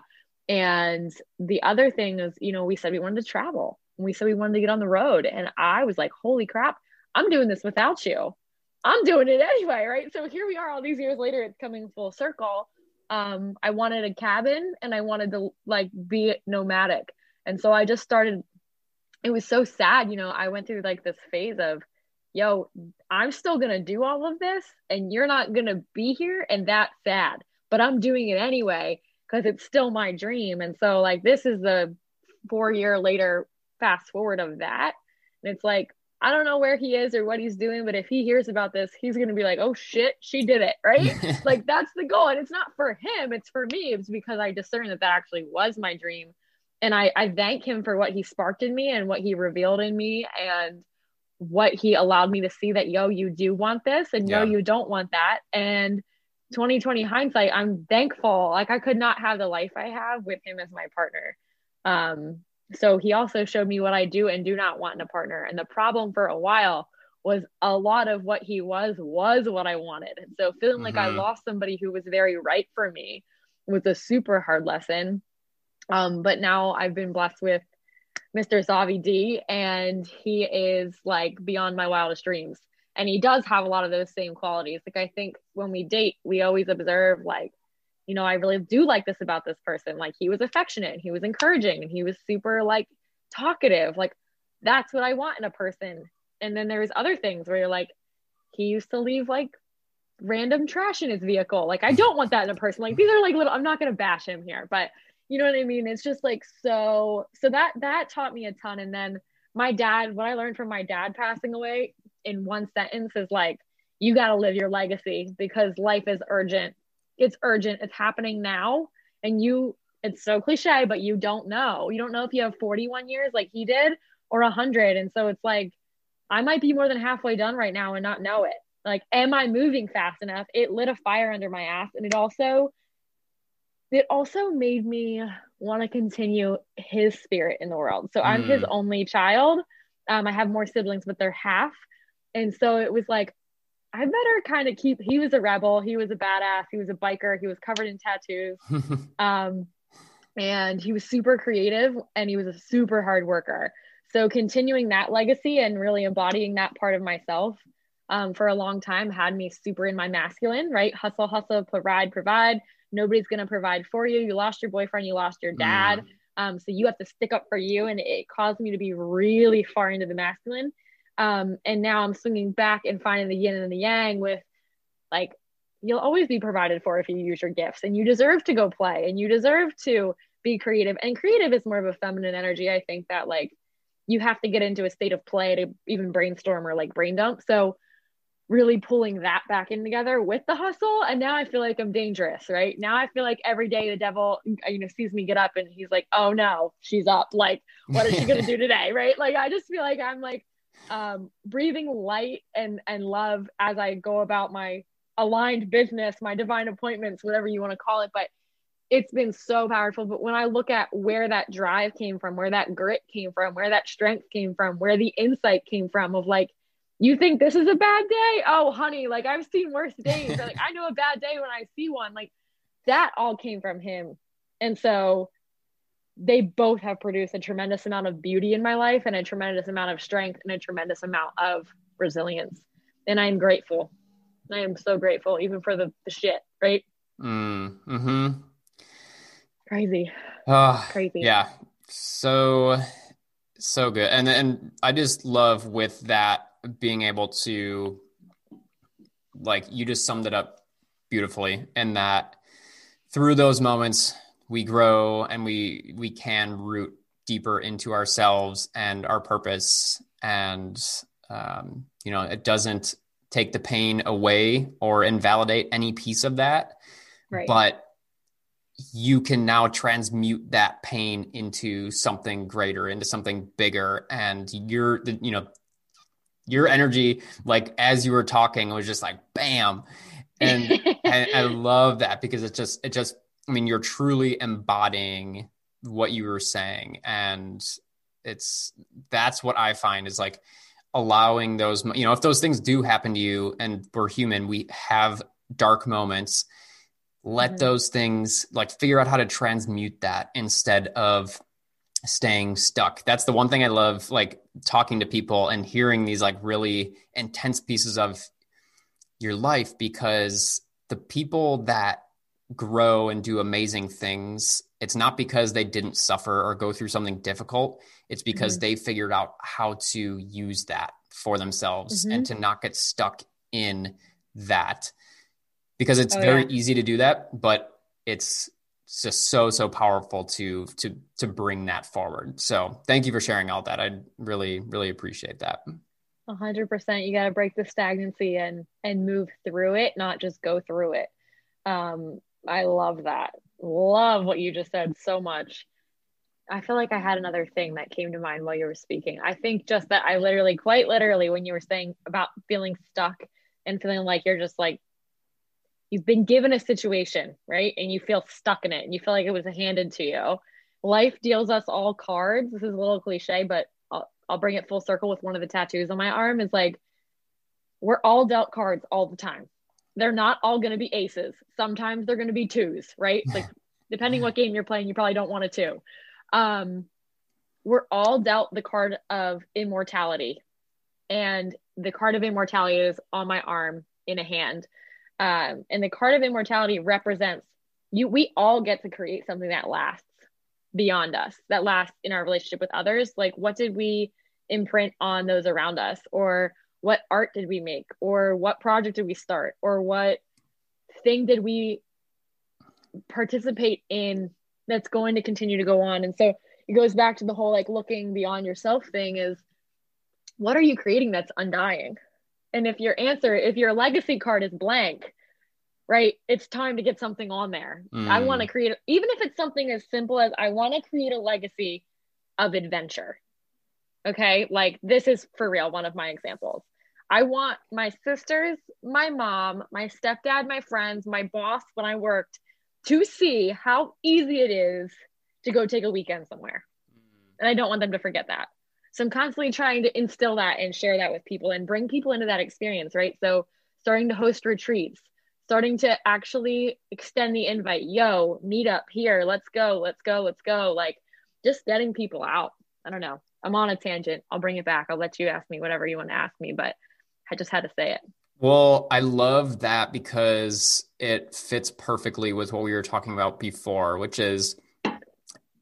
And the other thing is, you know, we said we wanted to travel. We said we wanted to get on the road. And I was like, holy crap, I'm doing this without you. I'm doing it anyway, right? So here we are all these years later, it's coming full circle. Um, I wanted a cabin and I wanted to like be nomadic. And so I just started, it was so sad, you know, I went through like this phase of, yo, I'm still gonna do all of this and you're not gonna be here, and that's sad. But I'm doing it anyway because it's still my dream. And so like this is the four year later fast forward of that. And it's like, I don't know where he is or what he's doing, but if he hears about this, he's going to be like, oh shit, she did it. Right. *laughs* like that's the goal. And it's not for him, it's for me. It's because I discerned that that actually was my dream. And I, I thank him for what he sparked in me and what he revealed in me and what he allowed me to see that, yo, you do want this and yeah. yo, you don't want that. And 2020 hindsight, I'm thankful. Like I could not have the life I have with him as my partner. Um, so he also showed me what I do and do not want in a partner. And the problem for a while was a lot of what he was was what I wanted. And so feeling mm-hmm. like I mm-hmm. lost somebody who was very right for me was a super hard lesson. Um, but now I've been blessed with Mr. Zavi D, and he is like beyond my wildest dreams and he does have a lot of those same qualities like i think when we date we always observe like you know i really do like this about this person. Like he was affectionate and he was encouraging and he was super like talkative. Like that's what i want in a person. And then there's other things where you're like he used to leave like random trash in his vehicle. Like i don't want that in a person. Like these are like little i'm not to bash him here but you know what i mean? It's just like so so that that taught me a ton. And then my dad what i learned from my dad passing away in one sentence is like you got to live your legacy because life is urgent it's urgent it's happening now and you it's so cliche but you don't know. You don't know if you have 41 years like he did or 100 and so it's like i might be more than halfway done right now and not know it. Like am i moving fast enough? It lit a fire under my ass. And it also it also made me want to continue his spirit in the world. So i'm his mm. only child. Um, i have more siblings but they're half. And so it was like, I better kind of keep, he was a rebel. He was a badass. He was a biker. He was covered in tattoos. *laughs* um, and he was super creative and he was a super hard worker. So continuing that legacy and really embodying that part of myself um, for a long time had me super in my masculine, right? Hustle, hustle, provide, provide. Nobody's going to provide for you. You lost your boyfriend, you lost your dad. Mm. Um, so you have to stick up for you. And it caused me to be really far into the masculine. Um, and now I'm swinging back and finding the yin and the yang with like, you'll always be provided for if you use your gifts and you deserve to go play and you deserve to be creative. And creative is more of a feminine energy. I think that like you have to get into a state of play to even brainstorm or like brain dump. So, really pulling that back in together with the hustle and now i feel like i'm dangerous right now i feel like every day the devil you know sees me get up and he's like oh no she's up like what is she gonna *laughs* do today right like i just feel like i'm like um, breathing light and and love as I go about my aligned business, my divine appointments, whatever you want to call it. But it's been so powerful. But when I look at where that drive came from, where that grit came from, where that strength came from, where the insight came from of like, you think this is a bad day? Oh, honey, like I've seen worse days. like I know a bad day when I see one. Like that all came from him. And so they both have produced a tremendous amount of beauty in my life and a tremendous amount of strength and a tremendous amount of resilience. And I'm grateful. I am so grateful, even for the, the shit, right? Mm, hmm Crazy. Uh, Crazy. Yeah. So, so good. And and I just love with that being able to, like, you just summed it up beautifully, and that through those moments, we grow and we we can root deeper into ourselves and our purpose. And um, you know it doesn't take the pain away or invalidate any piece of that. Right. but you can now transmute that pain into something greater into something bigger. And you're the you know your energy like as you were talking was just like bam. And, *laughs* and i love that because it just it just i mean you're truly embodying what you were saying and it's that's what i find is like allowing those you know if those things do happen to you and we're human we have dark moments let mm-hmm. those things like figure out how to transmute that instead of staying stuck that's the one thing i love like talking to people and hearing these like really intense pieces of your life because the people that grow and do amazing things it's not because they didn't suffer or go through something difficult it's because mm-hmm. they figured out how to use that for themselves mm-hmm. and to not get stuck in that because it's oh, very yeah. easy to do that, but it's just so so powerful to to to bring that forward. So thank you for sharing all that. I really really appreciate that. Hundred percent. You got to break the stagnancy and and move through it, not just go through it. Um, I love that. Love what you just said so much. I feel like I had another thing that came to mind while you were speaking. I think just that I literally, quite literally, when you were saying about feeling stuck and feeling like you're just like you've been given a situation, right? And you feel stuck in it and you feel like it was handed to you. Life deals us all cards. This is a little cliche, but I'll, I'll bring it full circle with one of the tattoos on my arm is like, we're all dealt cards all the time. They're not all going to be aces. Sometimes they're going to be twos, right? Like, *sighs* depending what game you're playing, you probably don't want a two. Um, we're all dealt the card of immortality. And the card of immortality is on my arm in a hand. Um, and the card of immortality represents you. We all get to create something that lasts beyond us, that lasts in our relationship with others. Like, what did we imprint on those around us, or what art did we make, or what project did we start, or what thing did we participate in that's going to continue to go on? And so it goes back to the whole like looking beyond yourself thing is what are you creating that's undying? And if your answer, if your legacy card is blank, right, it's time to get something on there. Mm. I want to create, even if it's something as simple as I want to create a legacy of adventure. Okay. Like this is for real, one of my examples. I want my sisters, my mom, my stepdad, my friends, my boss when I worked to see how easy it is to go take a weekend somewhere. And I don't want them to forget that. So I'm constantly trying to instill that and share that with people and bring people into that experience, right? So starting to host retreats, starting to actually extend the invite, yo, meet up here, let's go, let's go, let's go. Like just getting people out. I don't know. I'm on a tangent. I'll bring it back. I'll let you ask me whatever you want to ask me, but I just had to say it. Well, I love that because it fits perfectly with what we were talking about before, which is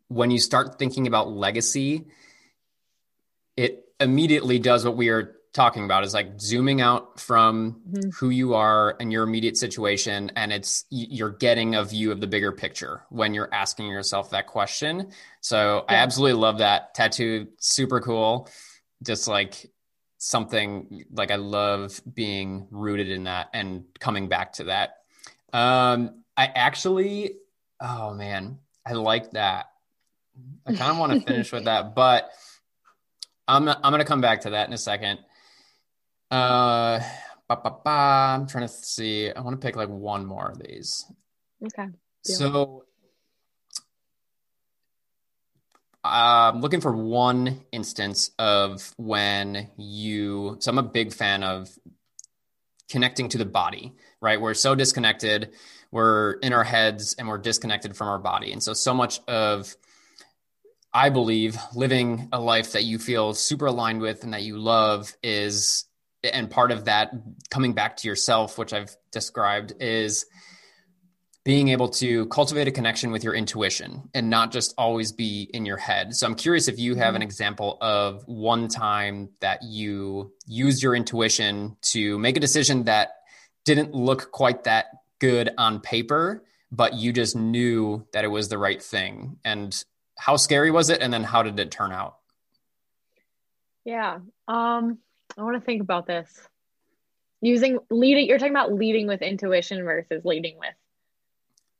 when you start thinking about legacy, it immediately does what we are talking about is like zooming out from mm-hmm. who you are and your immediate situation and it's you're getting a view of the bigger picture when you're asking yourself that question so yeah. i absolutely love that tattoo super cool just like something like i love being rooted in that and coming back to that um i actually oh man i like that i kind of want to *laughs* finish with that but I'm I'm gonna come back to that in a second. Uh, ba, ba, ba. I'm trying to see. I want to pick like one more of these. Okay. Deal. So, I'm looking for one instance of when you. So I'm a big fan of connecting to the body. Right, we're so disconnected. We're in our heads and we're disconnected from our body, and so so much of I believe living a life that you feel super aligned with and that you love is, and part of that coming back to yourself, which I've described, is being able to cultivate a connection with your intuition and not just always be in your head. So I'm curious if you have an mm-hmm. example of one time that you used your intuition to make a decision that didn't look quite that good on paper, but you just knew that it was the right thing. And how scary was it and then how did it turn out yeah um i want to think about this using leading you're talking about leading with intuition versus leading with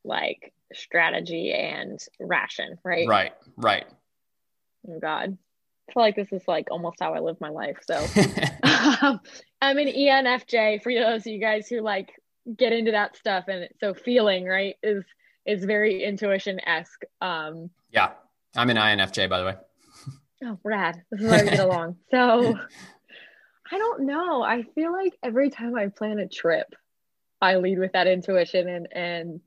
like strategy and ration, right? Right, right. Oh God. I feel like this is like almost how I live my life. So *laughs* um, I'm an ENFJ for those of you guys who like get into that stuff. And so feeling, right, is is very intuition esque. Um yeah. I'm an INFJ by the way. Oh, rad. This is why we get *laughs* along. So I don't know. I feel like every time I plan a trip, I lead with that intuition and and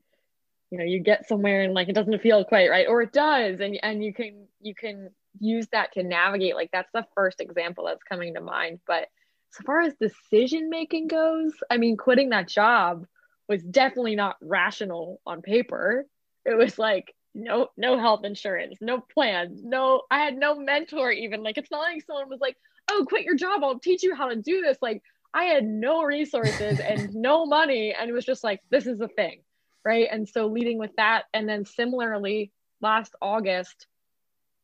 you know, you get somewhere and like it doesn't feel quite right or it does and and you can you can use that to navigate. Like that's the first example that's coming to mind, but so far as decision making goes, I mean, quitting that job was definitely not rational on paper. It was like no no health insurance, no plans, no I had no mentor even. Like it's not like someone was like, "Oh, quit your job, I'll teach you how to do this." Like I had no resources and *laughs* no money and it was just like this is the thing, right? And so leading with that and then similarly last August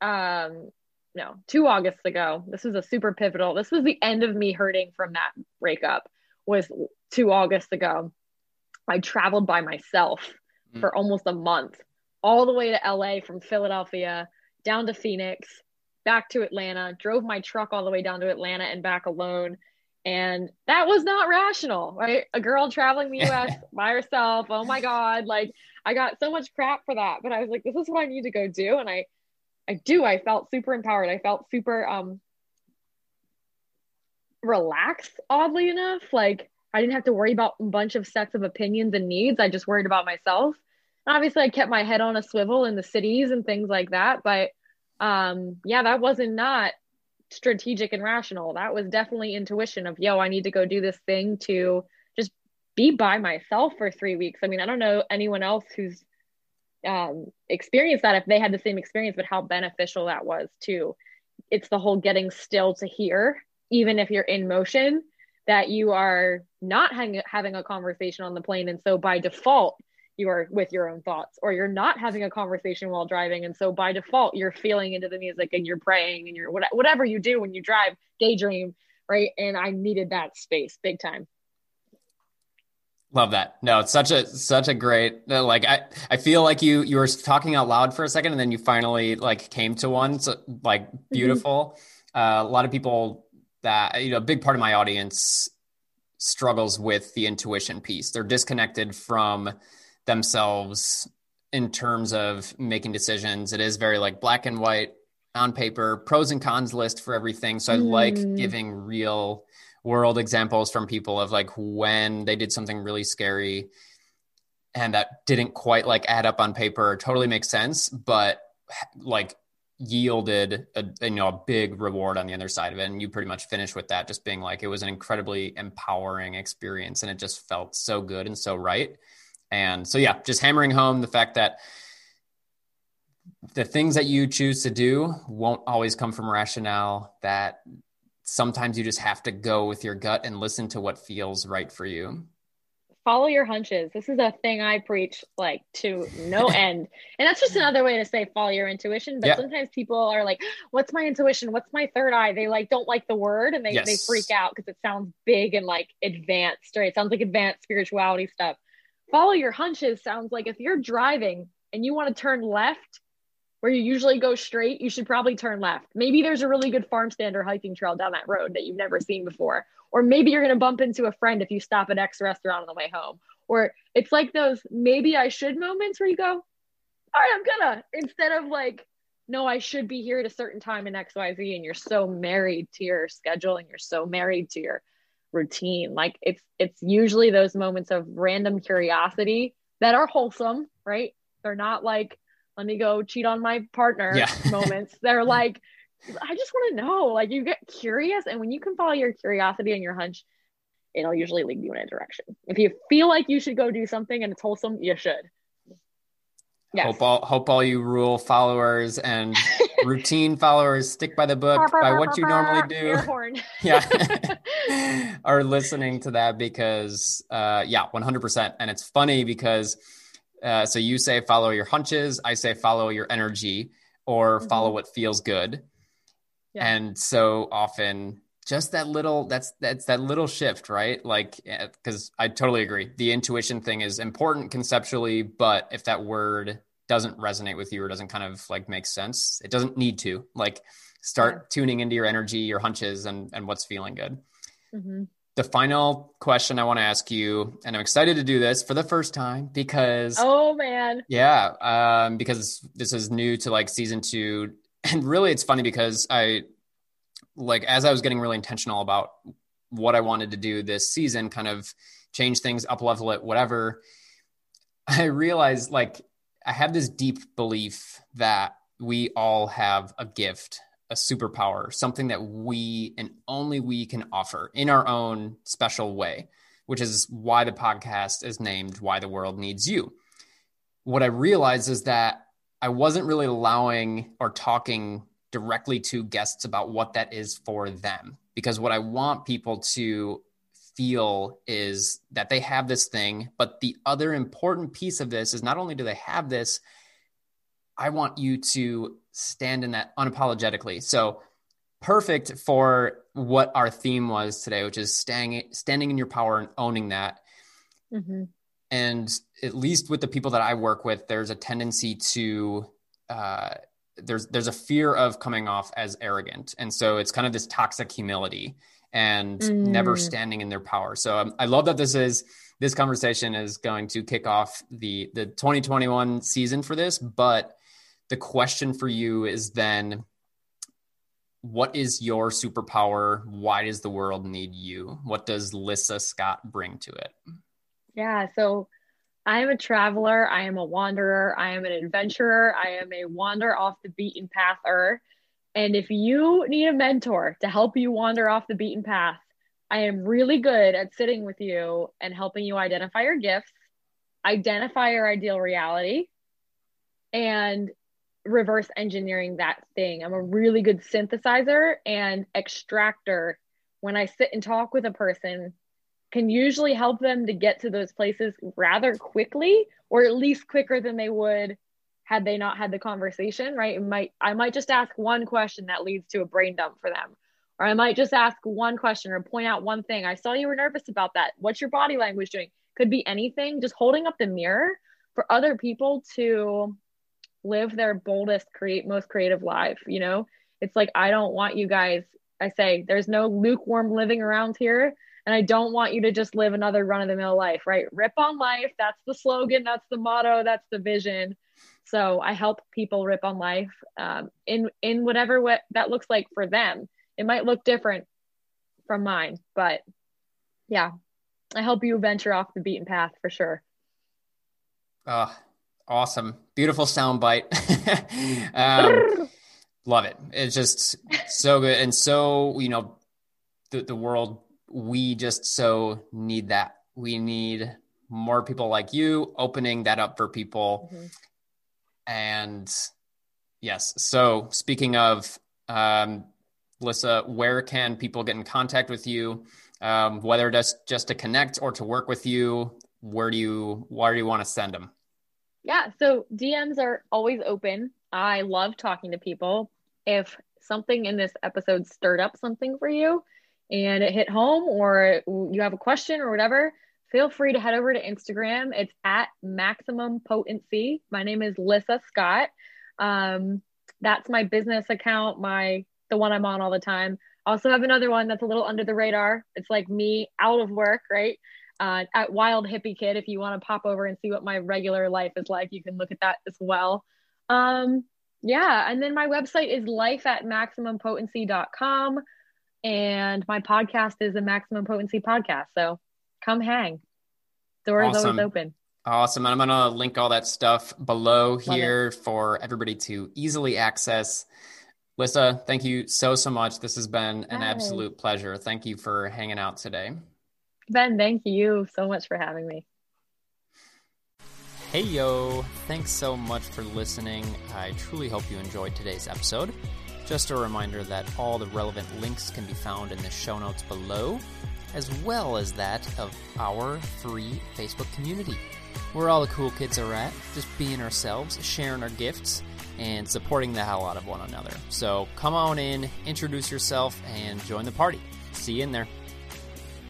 um no, 2 Augusts ago. This was a super pivotal. This was the end of me hurting from that breakup was 2 augusts ago. I traveled by myself mm. for almost a month all the way to LA from Philadelphia down to Phoenix, back to Atlanta, drove my truck all the way down to Atlanta and back alone. And that was not rational, right? A girl traveling the US *laughs* by herself. Oh my God. Like I got so much crap for that. But I was like, this is what I need to go do. And I I do. I felt super empowered. I felt super um relaxed, oddly enough. Like I didn't have to worry about a bunch of sets of opinions and needs. I just worried about myself obviously I kept my head on a swivel in the cities and things like that. But um, yeah, that wasn't not strategic and rational. That was definitely intuition of, yo, I need to go do this thing to just be by myself for three weeks. I mean, I don't know anyone else who's um, experienced that if they had the same experience, but how beneficial that was too. It's the whole getting still to hear, even if you're in motion, that you are not hang- having a conversation on the plane. And so by default, you are with your own thoughts or you're not having a conversation while driving and so by default you're feeling into the music and you're praying and you're whatever you do when you drive daydream right and i needed that space big time love that no it's such a such a great like i i feel like you you were talking out loud for a second and then you finally like came to one so like mm-hmm. beautiful mm-hmm. uh, a lot of people that you know a big part of my audience struggles with the intuition piece they're disconnected from themselves in terms of making decisions. It is very like black and white on paper, pros and cons list for everything. So I mm. like giving real world examples from people of like when they did something really scary and that didn't quite like add up on paper totally makes sense but like yielded a you know a big reward on the other side of it and you pretty much finished with that just being like it was an incredibly empowering experience and it just felt so good and so right and so, yeah, just hammering home the fact that the things that you choose to do won't always come from rationale, that sometimes you just have to go with your gut and listen to what feels right for you. Follow your hunches. This is a thing I preach like to no *laughs* end. And that's just another way to say follow your intuition. But yeah. sometimes people are like, what's my intuition? What's my third eye? They like don't like the word and they, yes. they freak out because it sounds big and like advanced, or it sounds like advanced spirituality stuff follow your hunches sounds like if you're driving and you want to turn left where you usually go straight, you should probably turn left. Maybe there's a really good farm stand or hiking trail down that road that you've never seen before. Or maybe you're going to bump into a friend if you stop at X restaurant on the way home. Or it's like those maybe I should moments where you go, all right, I'm gonna, instead of like, no, I should be here at a certain time in XYZ. And you're so married to your schedule and you're so married to your routine. Like it's it's usually those moments of random curiosity that are wholesome right? They're not like let me go cheat on my partner yeah. *laughs* moments. They're like i just want to know. Like you get curious and when you can follow your curiosity and your hunch it'll usually lead you in a direction. If you feel like you should go do something and it's wholesome you should. Yes. Hope all hope all you rule followers and *laughs* routine followers stick by the book by what you normally do. *laughs* yeah, *laughs* are listening to that because uh, yeah, one hundred percent. And it's funny because uh, so you say follow your hunches, I say follow your energy or follow mm-hmm. what feels good. Yeah. And so often just that little that's that's that little shift right like because i totally agree the intuition thing is important conceptually but if that word doesn't resonate with you or doesn't kind of like make sense it doesn't need to like start tuning into your energy your hunches and and what's feeling good. Mm-hmm. the final question i want to ask you and i'm excited to do this for the first time because oh man. Yeah um because this is new to like season two. And really it's funny because i like as I was getting really intentional about what I wanted to do this season, kind of change things, up level it, whatever, *laughs* I realized like I have this deep belief that we all have a gift, a superpower, something that we and only we can offer in our own special way, which is why the podcast is named Why the World Needs You. What I realized is that I wasn't really allowing or talking directly to guests about what that is for them. Because what I want people to feel is that they have this thing. But the other important piece of this is not only do they have this, I want you to stand in that unapologetically. So, perfect for what our theme was today, which is standing, standing in your power and owning that. Mm-hmm. And at least with the people that I work with, there's a tendency to uh, there's there's a fear of coming off as arrogant and so it's kind of this toxic humility and mm. never standing in their power so um, i love that this is this conversation is going to kick off the the 2021 season for this but the question for you is then what is your superpower why does the world need you what does lissa scott bring to it yeah so I am a traveler. I am a wanderer. I am an adventurer. I am a wander off the beaten path pather. And if you need a mentor to help you wander off the beaten path, I am really good at sitting with you and helping you identify your gifts, identify your ideal reality, and reverse engineering that thing. I'm a really good synthesizer and extractor. When I sit and talk with a person, can usually help them to get to those places rather quickly or at least quicker than they would had they not had the conversation right it might i might just ask one question that leads to a brain dump for them or i might just ask one question or point out one thing i saw you were nervous about that what's your body language doing could be anything just holding up the mirror for other people to live their boldest create most creative life you know it's like i don't want you guys i say there's no lukewarm living around here and I don't want you to just live another run of the mill life, right? Rip on life. That's the slogan. That's the motto. That's the vision. So I help people rip on life um, in in whatever what that looks like for them. It might look different from mine, but yeah, I help you venture off the beaten path for sure. Oh, awesome! Beautiful soundbite. *laughs* um, love it. It's just so good and so you know the the world we just so need that. We need more people like you opening that up for people. Mm-hmm. And yes, so speaking of um, Lissa, where can people get in contact with you? Um, whether just just to connect or to work with you, where do you where do you want to send them? Yeah, so DMs are always open. I love talking to people. If something in this episode stirred up something for you, and it hit home or you have a question or whatever, feel free to head over to Instagram. It's at maximum potency. My name is Lissa Scott. Um, that's my business account, my the one I'm on all the time. Also have another one that's a little under the radar. It's like me out of work, right? Uh, at Wild Hippie Kid. If you want to pop over and see what my regular life is like, you can look at that as well. Um, yeah, and then my website is life at maximumpotency.com. And my podcast is a Maximum Potency podcast. So come hang. Door awesome. is always open. Awesome. And I'm going to link all that stuff below here for everybody to easily access. Lissa, thank you so, so much. This has been an absolute pleasure. Thank you for hanging out today. Ben, thank you so much for having me. Hey, yo. Thanks so much for listening. I truly hope you enjoyed today's episode. Just a reminder that all the relevant links can be found in the show notes below, as well as that of our free Facebook community, where all the cool kids are at, just being ourselves, sharing our gifts, and supporting the hell out of one another. So come on in, introduce yourself, and join the party. See you in there.